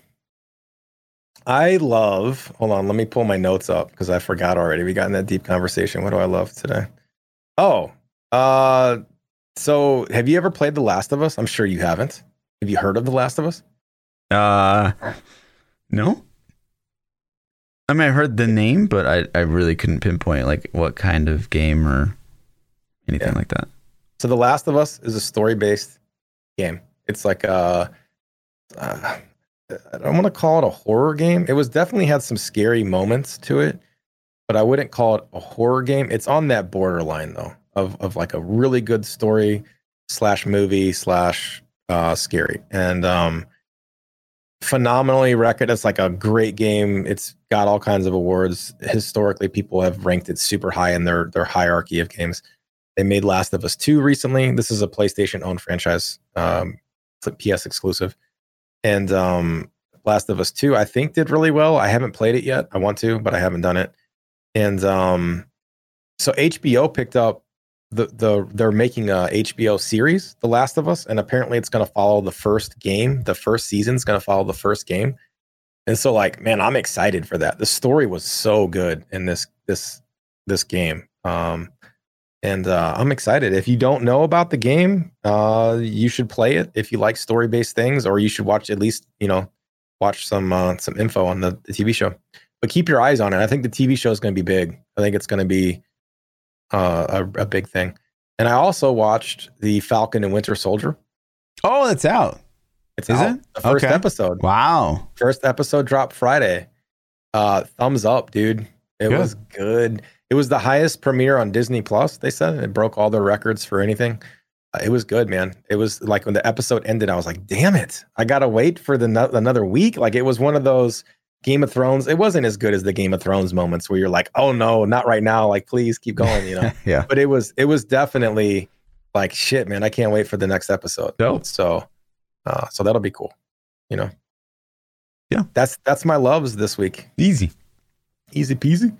I love. Hold on, let me pull my notes up because I forgot already. We got in that deep conversation. What do I love today? Oh, uh, so have you ever played The Last of Us? I'm sure you haven't. Have you heard of The Last of Us? Uh, no. I mean, I heard the name, but I, I really couldn't pinpoint like what kind of game or anything Yeah. like that. So The Last of Us is a story-based game. It's like a uh, I don't want to call it a horror game. It was definitely had some scary moments to it, but I wouldn't call it a horror game. It's on that borderline though of of like a really good story slash movie slash uh scary and um phenomenally record. It's like a great game. It's got all kinds of awards. Historically people have ranked it super high in their their hierarchy of games. They made last of us 2 recently. This is a playstation owned franchise um ps exclusive. And um last of us 2 i think did really well. I haven't played it yet. I want to but i haven't done it. And um so hbo picked up the the they're making a hbo series the last of us and apparently it's going to follow the first game the first season's going to follow the first game. And so like man i'm excited for that. The story was so good in this this this game. Um and uh, i'm excited. If you don't know about the game uh you should play it. If you like story based things or you should watch at least you know watch some uh, some info on the, the tv show. But keep your eyes on it. I think the tv show is going to be big. I think it's going to be uh, a, a big thing and i also watched the falcon and winter soldier Oh, it's out. it's Is out. it? the first Okay. episode Wow. First episode dropped Friday. Uh, thumbs up, dude. It Good. was good. It was the highest premiere on Disney Plus. They said it broke all their records for anything. Uh, it was good, man. It was like when the episode ended, I was like, "Damn it! I gotta wait for the no- another week." Like it was one of those Game of Thrones. It wasn't as good as the Game of Thrones moments where you're like, "Oh no, not right now!" Like please keep going, you know. [LAUGHS] yeah. but it was it was definitely like shit, man. I can't wait for the next episode. Dope. So, uh, so that'll be cool. You know. Yeah. That's that's my loves this week. Easy. Easy peasy.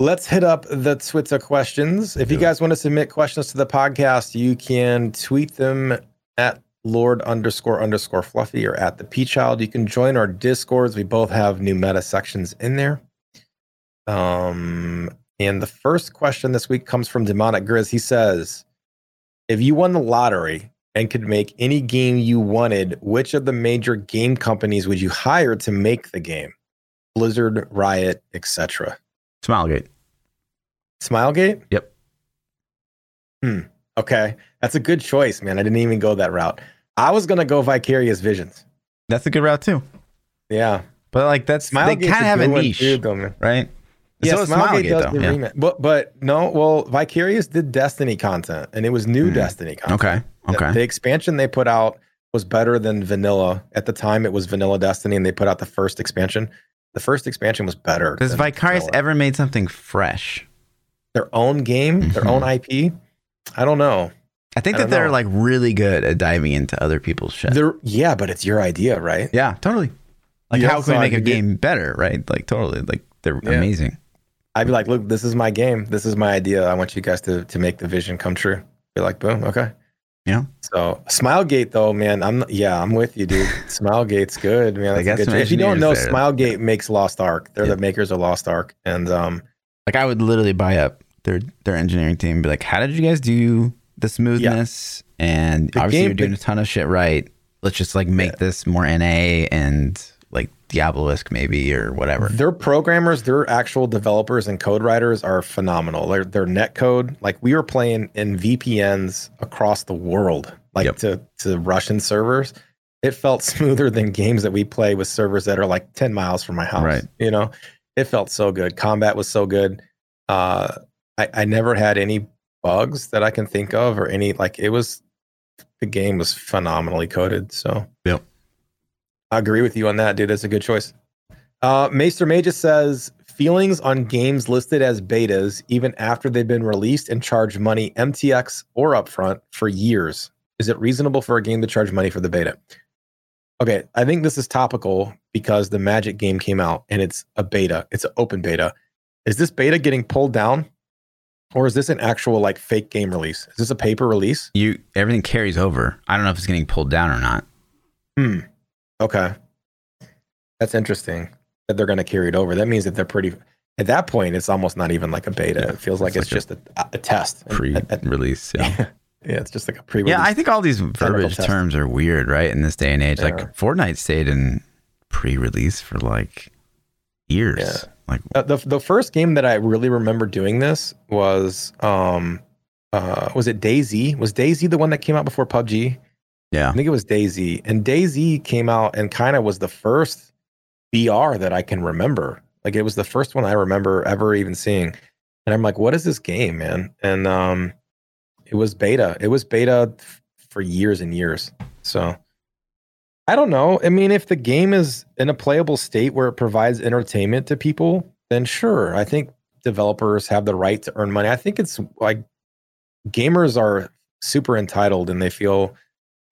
Let's hit up the Twitter questions. If you guys want to submit questions to the podcast, you can tweet them at Lord underscore underscore fluffy or at the P Child. You can join our discords. We both have new meta sections in there. Um, and the first question this week comes from Demonic Grizz. He says, If you won the lottery and could make any game you wanted, which of the major game companies would you hire to make the game? Blizzard, Riot, etc. Smilegate. Smilegate? Yep. Hmm. Okay. That's a good choice, man. I didn't even go that route. I was gonna go Vicarious Visions. That's a good route too. Yeah. But like that's they kind of have a niche, too, though, man. right? Yeah, so Smilegate Smilegate, does though. the Yeah. But but no, well, Vicarious did Destiny content and it was new Hmm. Destiny content. Okay. The- Okay. The, expansion they put out was better than vanilla. At the time, it was vanilla Destiny, and they put out the first expansion. The first expansion was better. Has Vicarious vanilla. ever made something fresh? their own game, their own [LAUGHS] IP? I don't know. I think I that they're know. like really good at diving into other people's shit. They're, yeah, but it's your idea, right? yeah, totally. Like how can we make a get- game better, right? Like totally. Like they're Yeah. amazing. I'd be like, look, this is my game. This is my idea. I want you guys to to make the vision come true. Be like, boom, okay. Yeah. So Smilegate though, man, I'm yeah, I'm with you, dude. [LAUGHS] Smilegate's good, man. That's good if you don't know, there. Smilegate makes Lost Ark. They're Yeah. the makers of Lost Ark, and um, Like I would literally buy up their their engineering team be like, how did you guys do the smoothness? And The obviously game- you're doing the- a ton of shit right. Let's just like make this more NA and like Diablo-esque maybe or whatever. their programmers, their actual developers and code writers are phenomenal. Their their net code, like we were playing in VPNs across the world, like Yep. to to Russian servers. It felt [LAUGHS] smoother than games that we play with servers that are like 10 miles from my house. Right. You know, it felt so good. Combat was so good. Uh I, I never had any bugs that I can think of or any like it was the game was phenomenally coded. So Yep. I agree with you on that, dude. That's a good choice. Uh, Maester Magus says feelings on games listed as betas even after they've been released and charge money MTX or upfront for years? Is it reasonable for a game to charge money for the beta? Okay, I think this is topical because the Magic game came out and it's a beta. It's an open beta. Is this beta getting pulled down? Or is this an actual like fake game release? Is this a paper release? You everything carries over. I don't know if it's getting pulled down or not. Hmm. Okay. That's interesting that they're going to carry it over. That means that they're pretty. At that point, it's almost not even like a beta. Yeah, it feels like it's it's, just a, a test. Pre-release. Yeah. [LAUGHS] yeah, it's just like a pre. Release. Yeah, I think all these verbiage test. terms are weird, right? In this day and age, Yeah. like Fortnite stayed in pre-release for like years. Yeah. Like Uh, the the first game that I really remember doing this was um uh was it DayZ? Was DayZ the one that came out before PUBG? yeah, I think it was DayZ. And DayZ came out and kind of was the first BR that I can remember. Like it was the first one I remember ever even seeing. And I'm like, what is this game, man? And um it was beta. It was beta f- for years and years. So I don't know. I mean, if the game is in a playable state where it provides entertainment to people, then sure. I think developers have the right to earn money. I think it's like gamers are super entitled and they feel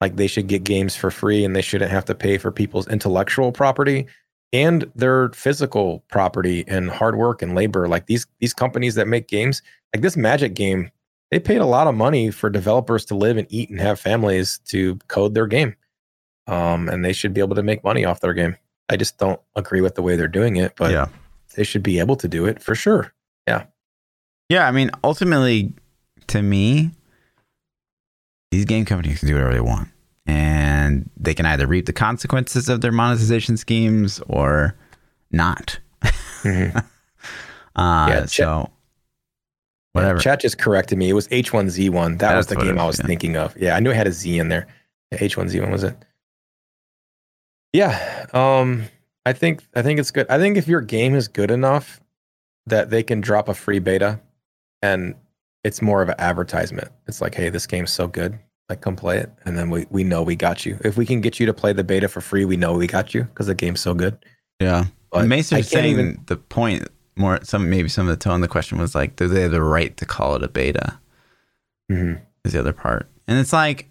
like they should get games for free and they shouldn't have to pay for people's intellectual property and their physical property and hard work and labor like these these companies that make games like this magic game they paid a lot of money for developers to live and eat and have families to code their game um, and they should be able to make money off their game i just don't agree with the way they're doing it but yeah, they should be able to do it for sure yeah. Yeah. I mean, ultimately, to me, these game companies can do whatever they want, and they can either reap the consequences of their monetization schemes or not. Mhm. [LAUGHS] Uh, Yeah, so whatever. Chat just corrected me. It was H1Z1. That was the game I was, was yeah. thinking of. Yeah, I knew it had a Z in there. H1Z1 was it? Yeah. Um, I think I think it's good. I think if your game is good enough that they can drop a free beta and it's more of an advertisement. It's like, hey, this game's so good. Like come play it. And then we, we know we got you. If we can get you to play the beta for free, we know we got you because the game's so good. yeah. But can't saying even- the point more some maybe some of the tone of the question was like, do they have the right to call it a beta? Mhm. Is the other part, and it's like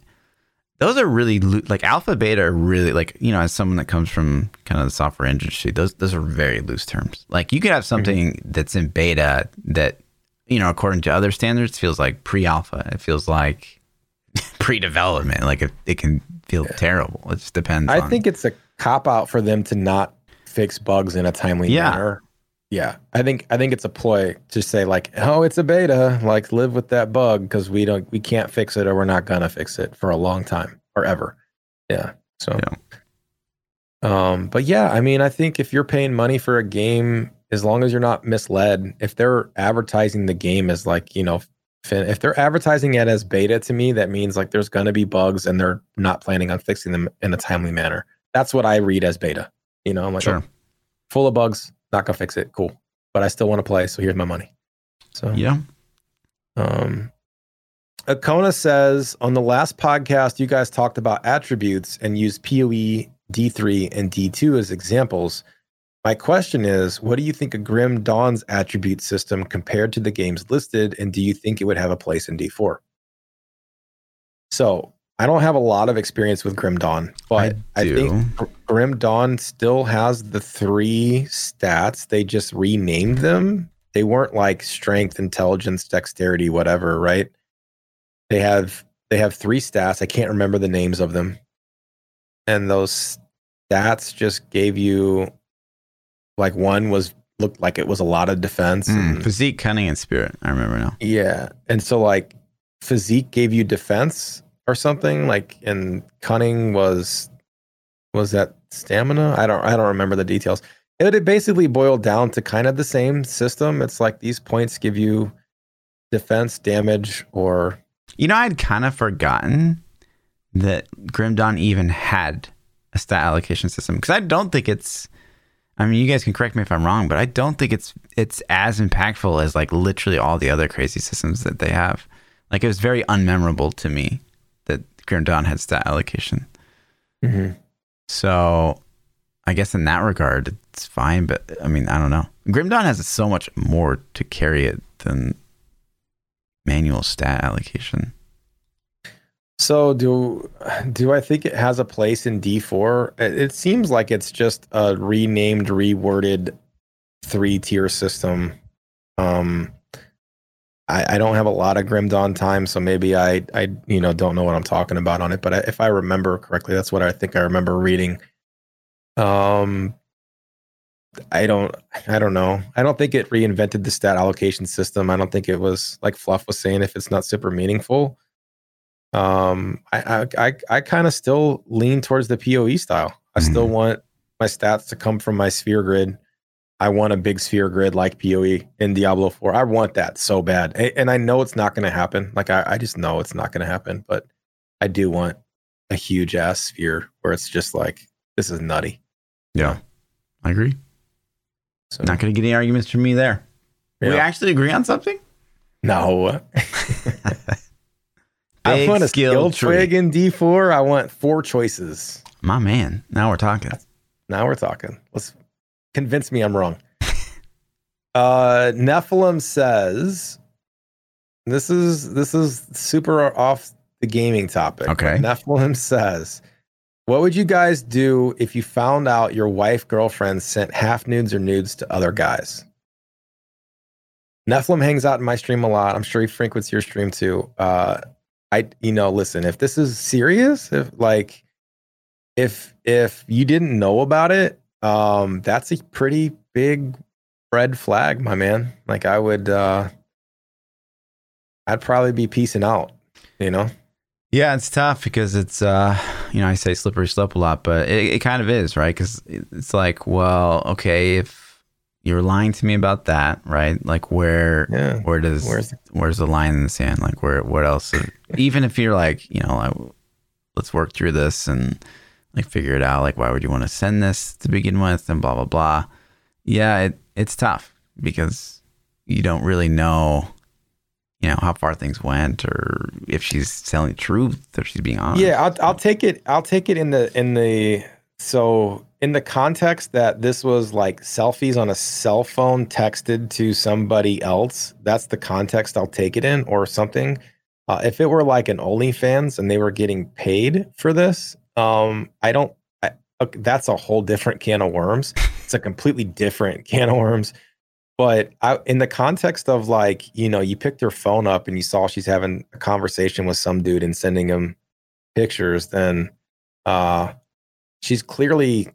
those are really like alpha beta are really like you know as someone that comes from kind of the software industry, those those are very loose terms. Like you could have mm-hmm. something that's in beta that you know according to other standards feels like pre-alpha. It feels like [LAUGHS] pre-development. Like it, it can feel terrible. It just depends. I on- think it's a cop out for them to not fix bugs in a timely Yeah. manner. Yeah, I think I think it's a ploy to say like, oh, it's a beta, like live with that bug because we don't we can't fix it or we're not gonna fix it for a long time or ever. Yeah. So. Yeah. Um, but yeah, I mean, I think if you're paying money for a game, as long as you're not misled, if they're advertising the game as like, you know, fin- if they're advertising it as beta to me, that means like there's gonna be bugs and they're not planning on fixing them in a timely manner. That's what I read as beta. You know, I'm like, Sure. oh, full of bugs, not gonna fix it. Cool. But I still want to play, so here's my money. So yeah. um, Akona says on the last podcast, you guys talked about attributes and used PoE, D3, and D2 as examples. My question is, what do you think of Grim Dawn's attribute system compared to the games listed, and do you think it would have a place in D4? So I don't have a lot of experience with Grim Dawn, but I, do. think Grim Dawn still has the three stats. They just renamed them. They weren't like strength, intelligence, dexterity, whatever, right? They have they have three stats. I can't remember the names of them. And those stats just gave you like one was looked like it was a lot of defense. Mm, and- physique, cunning, and spirit. I remember now. yeah. And so like physique gave you defense or something like and cunning was was that stamina? I don't I don't remember the details. It, it basically boiled down to kind of the same system. It's like these points give you defense, damage, or You know, I'd kind of forgotten that Grim Dawn even had a stat allocation system because I don't think it's. I mean, you guys can correct me if I'm wrong, but I don't think it's it's as impactful as like literally all the other crazy systems that they have. Like it was very unmemorable to me Grim Dawn had stat allocation. So I guess in that regard, it's fine. But I mean, I don't know. Grim Dawn has so much more to carry it than manual stat allocation. So do do I think it has a place in D4? It, it seems like it's just a renamed, reworded three tier system. Um, I, I don't have a lot of Grim Dawn time, so maybe I I you know don't know what I'm talking about on it. But I, if I remember correctly, that's what I think I remember reading. Um, I don't I don't know. I don't think it reinvented the stat allocation system. I don't think it was like Fluff was saying if it's not super meaningful. Um, I I I, I kind of still lean towards the PoE style. I still Mhm. want my stats to come from my sphere grid. I want a big sphere grid like PoE in Diablo 4. I want that so bad. And I know it's not going to happen. Like I, I just know it's not going to happen, but I do want a huge ass sphere where it's just like this is nutty. Yeah, I agree. So Not going to get any arguments from me there. We actually agree on something. no. [LAUGHS] [LAUGHS] I want a skill skill tree. in D4. I want four choices. My man. Now we're talking. Now we're talking. Let's convince me I'm wrong. uh Nephilim says this is this is super off the gaming topic. Okay. Nephilim says, What would you guys do if you found out your wife girlfriend sent half nudes or nudes to other guys? Nephilim hangs out in my stream a lot. I'm sure he frequents your stream too. Uh I you know, listen, if this is serious, if like if if you didn't know about it, um, that's a pretty big red flag, my man. Like I would uh I'd probably be peacing out, you know? Yeah, it's tough because it's uh, you know, I say slippery slope a lot, but it, it kind of is, right? Because it's like, well, okay, if you're lying to me about that, right? Like, where Yeah. where does Where's where's the line in the sand? Like, where what else? [LAUGHS] Even if you're like, you know, like, let's work through this and like figure it out. Like, why would you want to send this to begin with? And blah blah blah. Yeah, it it's tough because you don't really know, you know, how far things went or if she's telling the truth, if she's being honest. Yeah, I'll I'll take it. I'll take it in the in the so in the context that this was like selfies on a cell phone texted to somebody else. That's the context I'll take it in, or something. Uh, if it were like an OnlyFans and they were getting paid for this, um, I don't. I, okay, that's a whole different can of worms. It's a completely different can of worms. But I, in the context of like, you know, you picked her phone up and you saw she's having a conversation with some dude and sending him pictures, then uh, she's clearly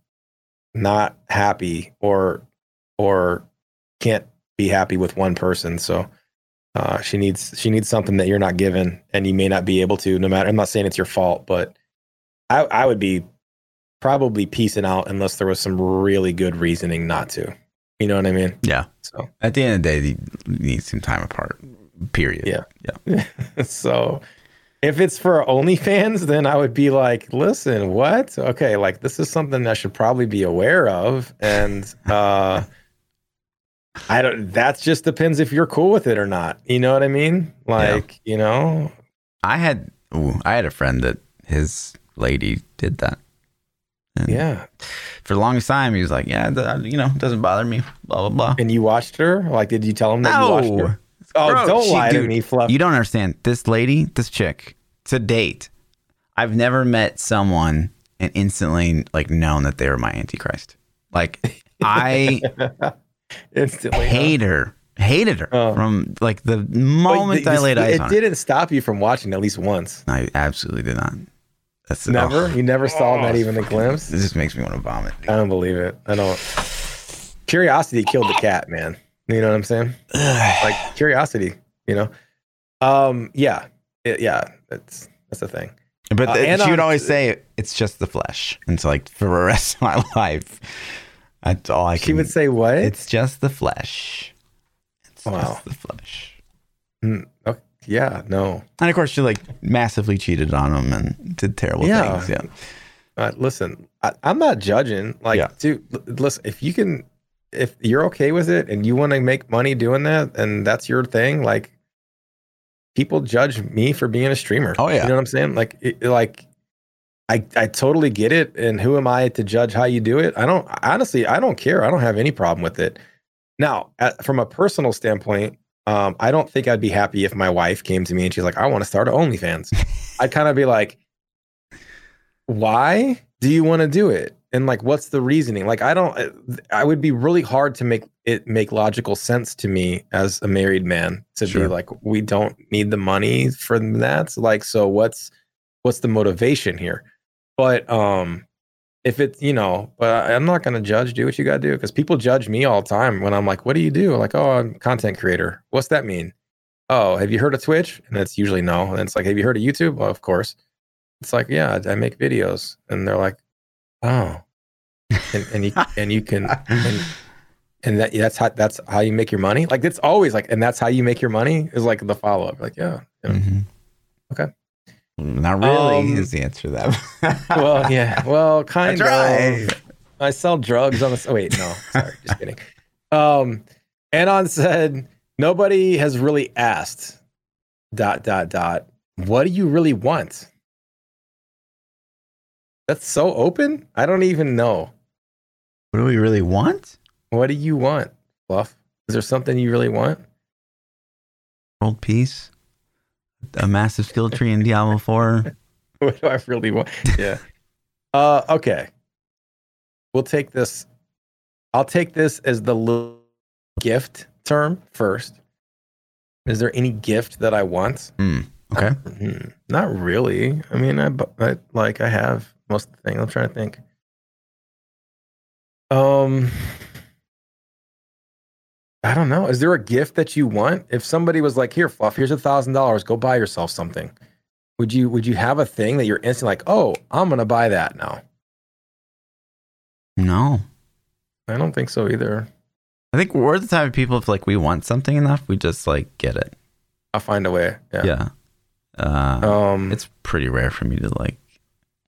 not happy or or can't be happy with one person. So uh, she needs she needs something that you're not given, and you may not be able to. No matter, I'm not saying it's your fault, but I, I would be probably piecing out unless there was some really good reasoning not to. You know what I mean? Yeah. So At the end of the day, you need some time apart. Period. Yeah. Yeah. [LAUGHS] so if it's for OnlyFans, then I would be like, listen, what? Okay, like this is something I should probably be aware of. And uh I don't that just depends if you're cool with it or not. You know what I mean? Like, you know, I had ooh, I had a friend that his lady did that. And yeah. For the longest time, he was like, "Yeah, th- you know, it doesn't bother me." Blah blah blah. And you watched her? Like, did you tell him that you watched her? Oh, Bro, don't she- lie to dude, me, Fluff. You don't understand. This lady, this chick, to date, I've never met someone and instantly like known that they were my antichrist. Like [LAUGHS] I Instantly. huh? her, hated her Oh. from like the moment th- I laid eyes It on her. didn't stop you from watching at least once. I absolutely did not. That's Never? oh, [LAUGHS] You never saw Oh, not even a glimpse? This just makes me want to vomit. dude. I don't believe it. I don't. Curiosity killed the cat, man. You know what I'm saying? [SIGHS] Like curiosity. You know. Um. Yeah. It- yeah. That's that's the thing. But Uh, she would on- always say, "It's just the flesh." And so, like for the [LAUGHS] rest of my life, that's all I can. She would say what? "It's just the flesh." It's Wow. just the flesh. Mm, okay, yeah. No. And of course, she like massively cheated on him and did terrible Yeah. things. Yeah. Uh, listen, I, I'm not judging. Like, Yeah. dude, l- listen. If you can, if you're okay with it and you want to make money doing that, and that's your thing, like, people judge me for being a streamer. Oh, yeah. You know what I'm saying? Like, it, like, I I totally get it. And who am I to judge how you do it? I don't honestly. I don't care. I don't have any problem with it. Now, at, from a personal standpoint, um, I don't think I'd be happy if my wife came to me and she's like, "I want to start an OnlyFans." I'd kind of be like, "Why do you want to do it?" And like, what's the reasoning? Like, I don't. uh, I would be really hard to make it make logical sense to me as a married man to be like, "We don't need the money for that." Like, so what's what's the motivation here? But um, if it's you know but I- i'm not going to judge do what you got to do because people judge me all the time when i'm like what do you do? Like oh i'm content creator. What's that mean? Oh have you heard of twitch? And it's usually no. And it's like have you heard of youtube? Well of course. It's like yeah i make videos and they're like oh. And, and you [LAUGHS] and you can and, and that that's how that's how you make your money? Like it's always like and that's how you make your money is like the follow-up like yeah, yeah. Mhm. Okay. Not really Um, is the answer to that. [LAUGHS] well yeah well kind of. I sell drugs on the. Oh, wait, no, sorry, just kidding. Um, Anon said nobody has really asked. Dot dot dot. What do you really want? That's so open. I don't even know. What do we really want? What do you want, Fluff? Is there something you really want? World peace. A massive skill tree in Diablo 4. [LAUGHS] what do I really want? Yeah. uh, okay. We'll take this. I'll take this as the little gift term first. Is there any gift that I want? Hmm. Okay. Hmm, Not really. I mean, I, I like I have most of the thing. I'm trying to think. Um, I don't know. Is there a gift that you want? If somebody was like, "Here, Fluff, here's a thousand dollars. Go buy yourself something," would you would you have a thing that you're instantly like, "Oh, I'm gonna buy that now"? No. I don't think so either. I think we're the type of people if like we want something enough, we just like get it. I'll find a way. Yeah. Yeah. Uh, Um, it's pretty rare for me to like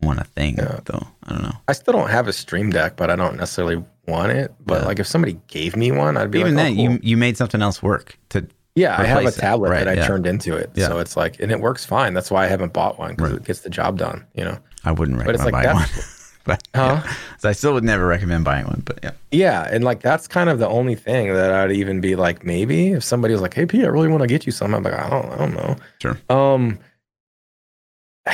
want a thing Yeah. though. I don't know. I still don't have a Stream Deck, but I don't necessarily want it. But Yeah. like, if somebody gave me one, I'd be Even like, then, oh, cool. you you made something else work to Yeah, I have a tablet Right, that I yeah. turned into it. So it's like, and it works fine. That's why I haven't bought one because Right. it gets the job done, you know? I wouldn't recommend But it's like buying that. one. [LAUGHS] but Huh? So I still would never recommend buying one. But yeah. Yeah. And like, that's kind of the only thing that I'd even be like, maybe if somebody was like, hey, P, I really want to get you something. I'm like, I don't, I don't know. Sure. Um,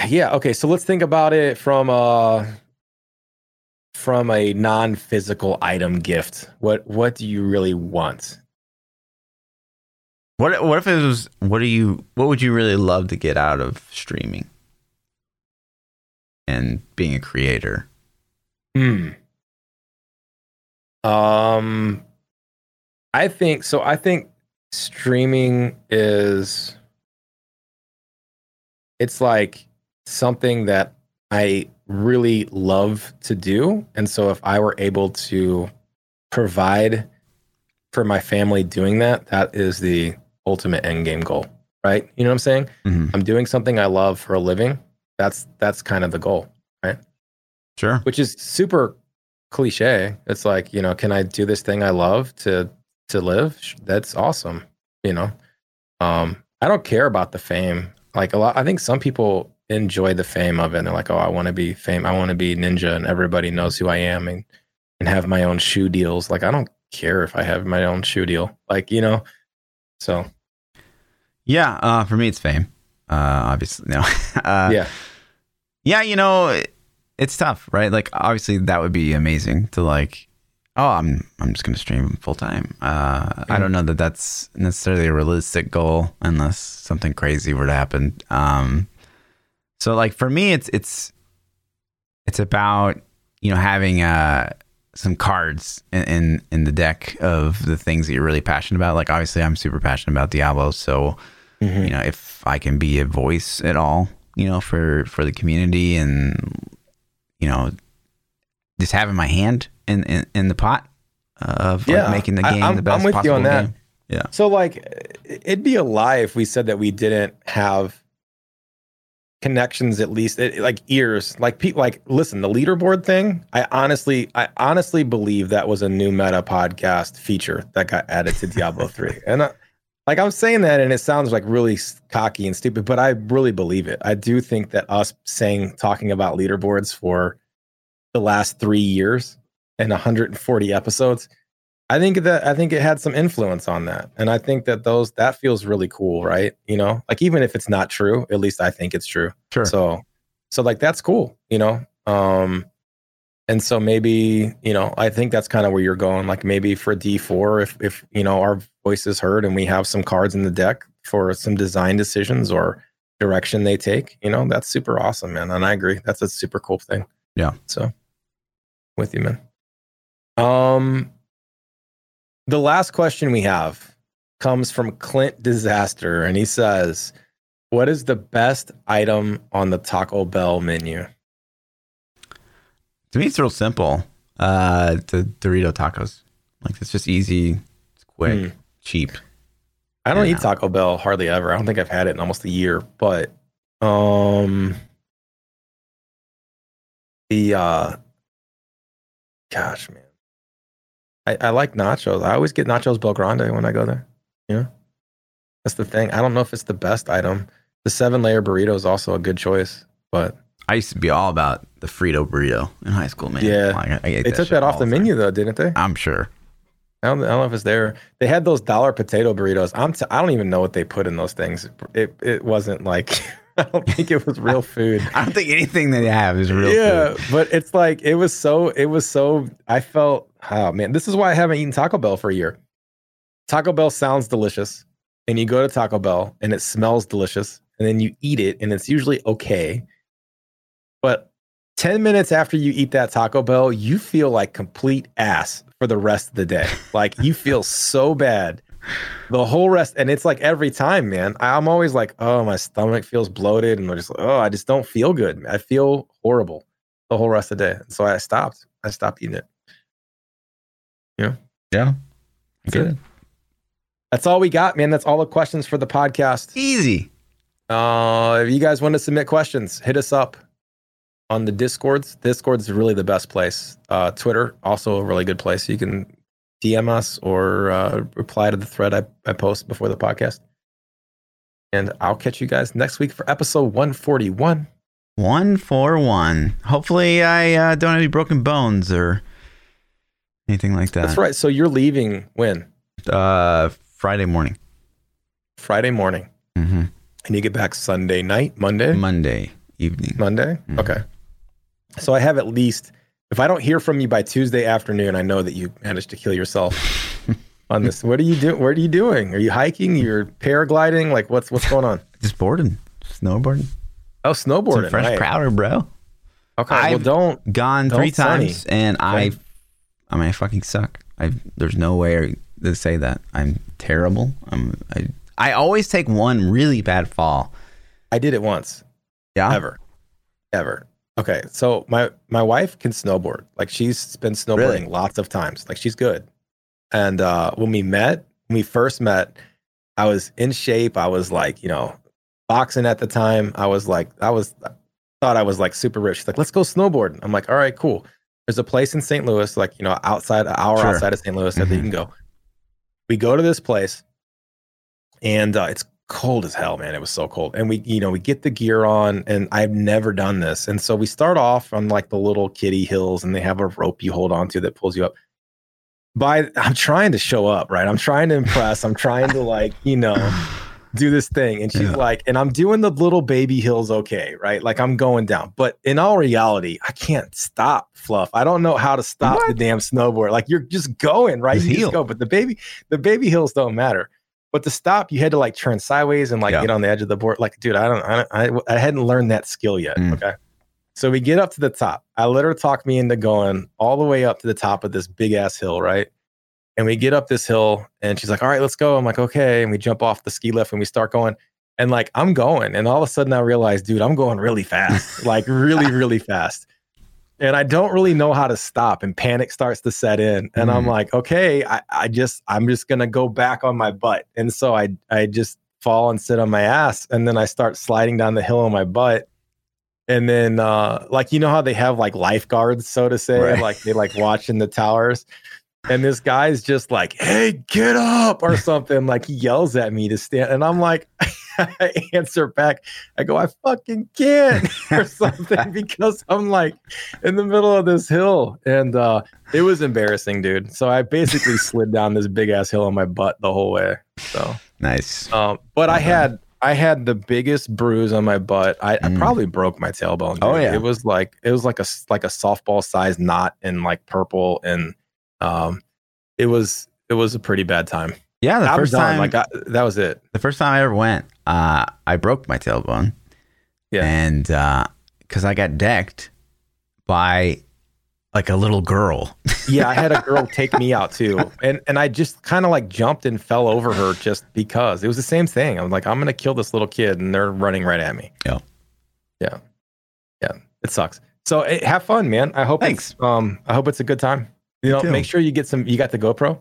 yeah. Okay. So let's think about it from uh from a non-physical item gift. What what do you really want? What what if it was what do you what would you really love to get out of streaming and being a creator? Hmm. Um, I think so. I think streaming is it's like something that I really love to do, and so if I were able to provide for my family doing that, that is the ultimate end game goal, right? You know what I'm saying? Mhm. I'm doing something I love for a living. That's that's kind of the goal right? Sure. which is super cliche. It's like, you know, can I do this thing I love to to live? That's awesome. You know, um, I don't care about the fame. Like a lot, I think some people enjoy the fame of it. And they're like, oh, I want to be fame. I want to be ninja, and everybody knows who I am, and and have my own shoe deals. Like I don't care if I have my own shoe deal. Like you know, so Yeah, uh, for me it's fame. Uh, obviously, no. [LAUGHS] uh, yeah, yeah, you know, it- it's tough, right? Like, obviously, that would be amazing to like. Oh, I'm I'm just gonna stream full time. Uh, I don't know that that's necessarily a realistic goal unless something crazy were to happen. Um, so like for me, it's it's it's about you know having uh some cards in, in in the deck of the things that you're really passionate about. Like obviously, I'm super passionate about Diablo, so Mhm. you know if I can be a voice at all, you know for for the community and you know just having my hand in in, in the pot of like, making the game I'm- the best I'm with you possible on that. game. Yeah. So like it'd be a lie if we said that we didn't have connections at least it, like ears like people like listen the leaderboard thing i honestly i honestly believe that was a new meta podcast feature that got added to diablo [LAUGHS] 3 and I, like i'm saying that and it sounds like really cocky and stupid but i really believe it. I do think that us saying talking about leaderboards for the last three years and 140 episodes I think that I think it had some influence on that. And I think that those that feels really cool, right? You know, like even if it's not true, at least I think it's true. Sure. So so like that's cool, you know. Um and so maybe, you know, I think that's kind of where you're going. Like maybe for D4, if if you know our voice is heard and we have some cards in the deck for some design decisions or direction they take, you know, that's super awesome, man. And I agree. That's a super cool thing. Yeah. So with you, man. Um the last question we have comes from Clint Disaster, and he says, What is the best item on the Taco Bell menu? To me, it's real simple. Uh, the Dorito tacos. Like it's just easy, it's quick, Hmm. cheap. I don't Yeah. eat Taco Bell hardly ever. I don't think I've had it in almost a year, but um the uh gosh man. I, I like nachos. I always get nachos BellGrande when I go there. Yeah. That's the thing. I don't know if it's the best item. The seven layer burrito is also a good choice, but I used to be all about the Frito burrito in high school, man. Yeah. Like, I, I they took that off the menu though, didn't they? I'm sure. I don't, I don't know if it's there. They had those dollar potato burritos. I'm t- I don't even know what they put in those things. It it wasn't like [LAUGHS] I don't think it was real food. [LAUGHS] I don't think anything that they have is real yeah, food. but it's like it was so it was so I felt oh man, this is why I haven't eaten Taco Bell for a year. Taco Bell sounds delicious, and you go to Taco Bell and it smells delicious, and then you eat it and it's usually okay. But 10 minutes after you eat that Taco Bell, you feel like complete ass for the rest of the day. [LAUGHS] Like you feel so bad the whole rest. And it's like every time, man, I'm always like, oh, my stomach feels bloated. And I'm just like, oh, I just don't feel good. I feel horrible the whole rest of the day. So I stopped. I stopped eating it. Yeah. I get it. That's all we got, man. That's all the questions for the podcast. Easy. Uh, if you guys want to submit questions, hit us up on the Discords. Discord's really the best place. Uh, Twitter, also a really good place. You can DM us or uh, reply to the thread I, I post before the podcast. And I'll catch you guys next week for episode 141. One for one. Hopefully, I uh, don't have any broken bones or anything like that. That's right. So you're leaving when? Uh, Friday morning. Friday morning. hmm And you get back Sunday night, Monday? Monday evening. Monday? Mhm. Okay. So I have at least, if I don't hear from you by Tuesday afternoon, I know that you managed to kill yourself [LAUGHS] on this. What are you doing? What are you doing? Are you hiking? You're paragliding? Like what's what's going on? Just boarding, snowboarding. Oh, Some snowboarding. fresh right. powder, bro. Okay. I've- don't. Gone Don't three sunny. times, and I. I mean, I fucking suck. I there's no way to say that I'm terrible. I'm. I, I always take one really bad fall. I did it once. Yeah. Ever. Ever. Okay. So my my wife can snowboard. Like she's been snowboarding Really? lots of times. Like she's good. And uh when we met, when we first met, I was in shape. I was like, you know, boxing at the time. I was like, I was thought I was like super rich. She's like, let's go snowboard. I'm like, all right, cool. There's a place in St. Louis, like, you know, outside an hour Sure. outside of St. Louis that you can go. We go to this place and uh, it's cold as hell, man. It was so cold. And we, you know, we get the gear on, and I've never done this. And so we start off on like the little kiddie hills, and they have a rope you hold onto that pulls you up. By I'm trying to show up, right? I'm trying to impress. I'm trying to like, you know, [LAUGHS] do this thing. And she's Yeah. like, and I'm doing the little baby hills okay, right? Like I'm going down. But in all reality, I can't stop fluff. I don't know how to stop the damn snowboard. Like you're just going, right? You heel. just go. But the baby, the baby hills don't matter. But to stop, you had to like turn sideways and like Yeah. get on the edge of the board. Like, dude, I don't, I, don't, I, I hadn't learned that skill yet. Mm. Okay. So we get up to the top. I let her talk me into going all the way up to the top of this big ass hill, right? And we get up this hill and she's like, all right, let's go. I'm like, okay. And we jump off the ski lift and we start going. And like, I'm going. And all of a sudden I realize, dude, I'm going really fast, [LAUGHS] like really, really fast. And I don't really know how to stop. And panic starts to set in. And I'm Mhm. like, okay, I, I just, I'm just going to go back on my butt. And so I, I just fall and sit on my ass. And then I start sliding down the hill on my butt. And then, uh, like, you know how they have like lifeguards, so to say, Right. like they like watch in the towers. And this guy's just like, hey, get up or something. like he yells at me to stand. And I'm like, I [LAUGHS] answer back. I go, I fucking can't [LAUGHS] or something [LAUGHS] because I'm like in the middle of this hill. And uh, it was embarrassing, dude. So I basically slid down this big ass hill on my butt the whole way. So Nice. um, but I had I had the biggest bruise on my butt. I, I Mm. probably broke my tailbone. Dude. Oh, yeah. it was like it was like a like a softball sized knot in like purple, and um, it was it was a pretty bad time. Yeah, the I first time, like I, that was it. the first time I ever went, uh, I broke my tailbone. Yeah. and because I got decked by like a little girl. [LAUGHS] Yeah, I had a girl take me out too, and and I just kind of like jumped and fell over her just because it was the same thing. I'm like, I'm gonna kill this little kid, and they're running right at me. Yeah. yeah, yeah. It sucks. So eh, have fun, man. I hope Thanks. It's, um, I hope it's a good time. You know, too. make sure you get some. You got the GoPro.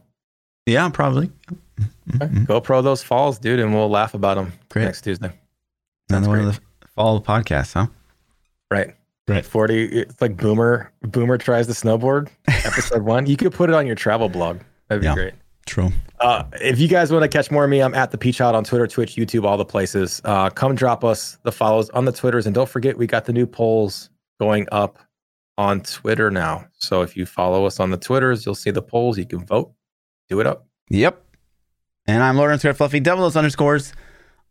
yeah, probably. Mhm. GoPro those falls, dude, and we'll laugh about them Great. next Tuesday. Another Sounds one of the fall podcasts, huh? Right. Right. 40 it's like boomer boomer tries to snowboard episode 1 you could put it on your travel blog that'd be Yeah. great True. Uh, if you guys want to catch more of me, I'm at ThaPchild on Twitter, Twitch, YouTube, all the places. Uh, come drop us the follows on the Twitters, and don't forget we got the new polls going up on Twitter now. So if you follow us on the Twitters, you'll see the polls. You can vote. Do it up. Yep. And I'm Lord underscore Fluffy, double those underscores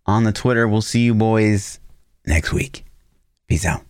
on the Twitter. We'll see you boys next week. Peace out.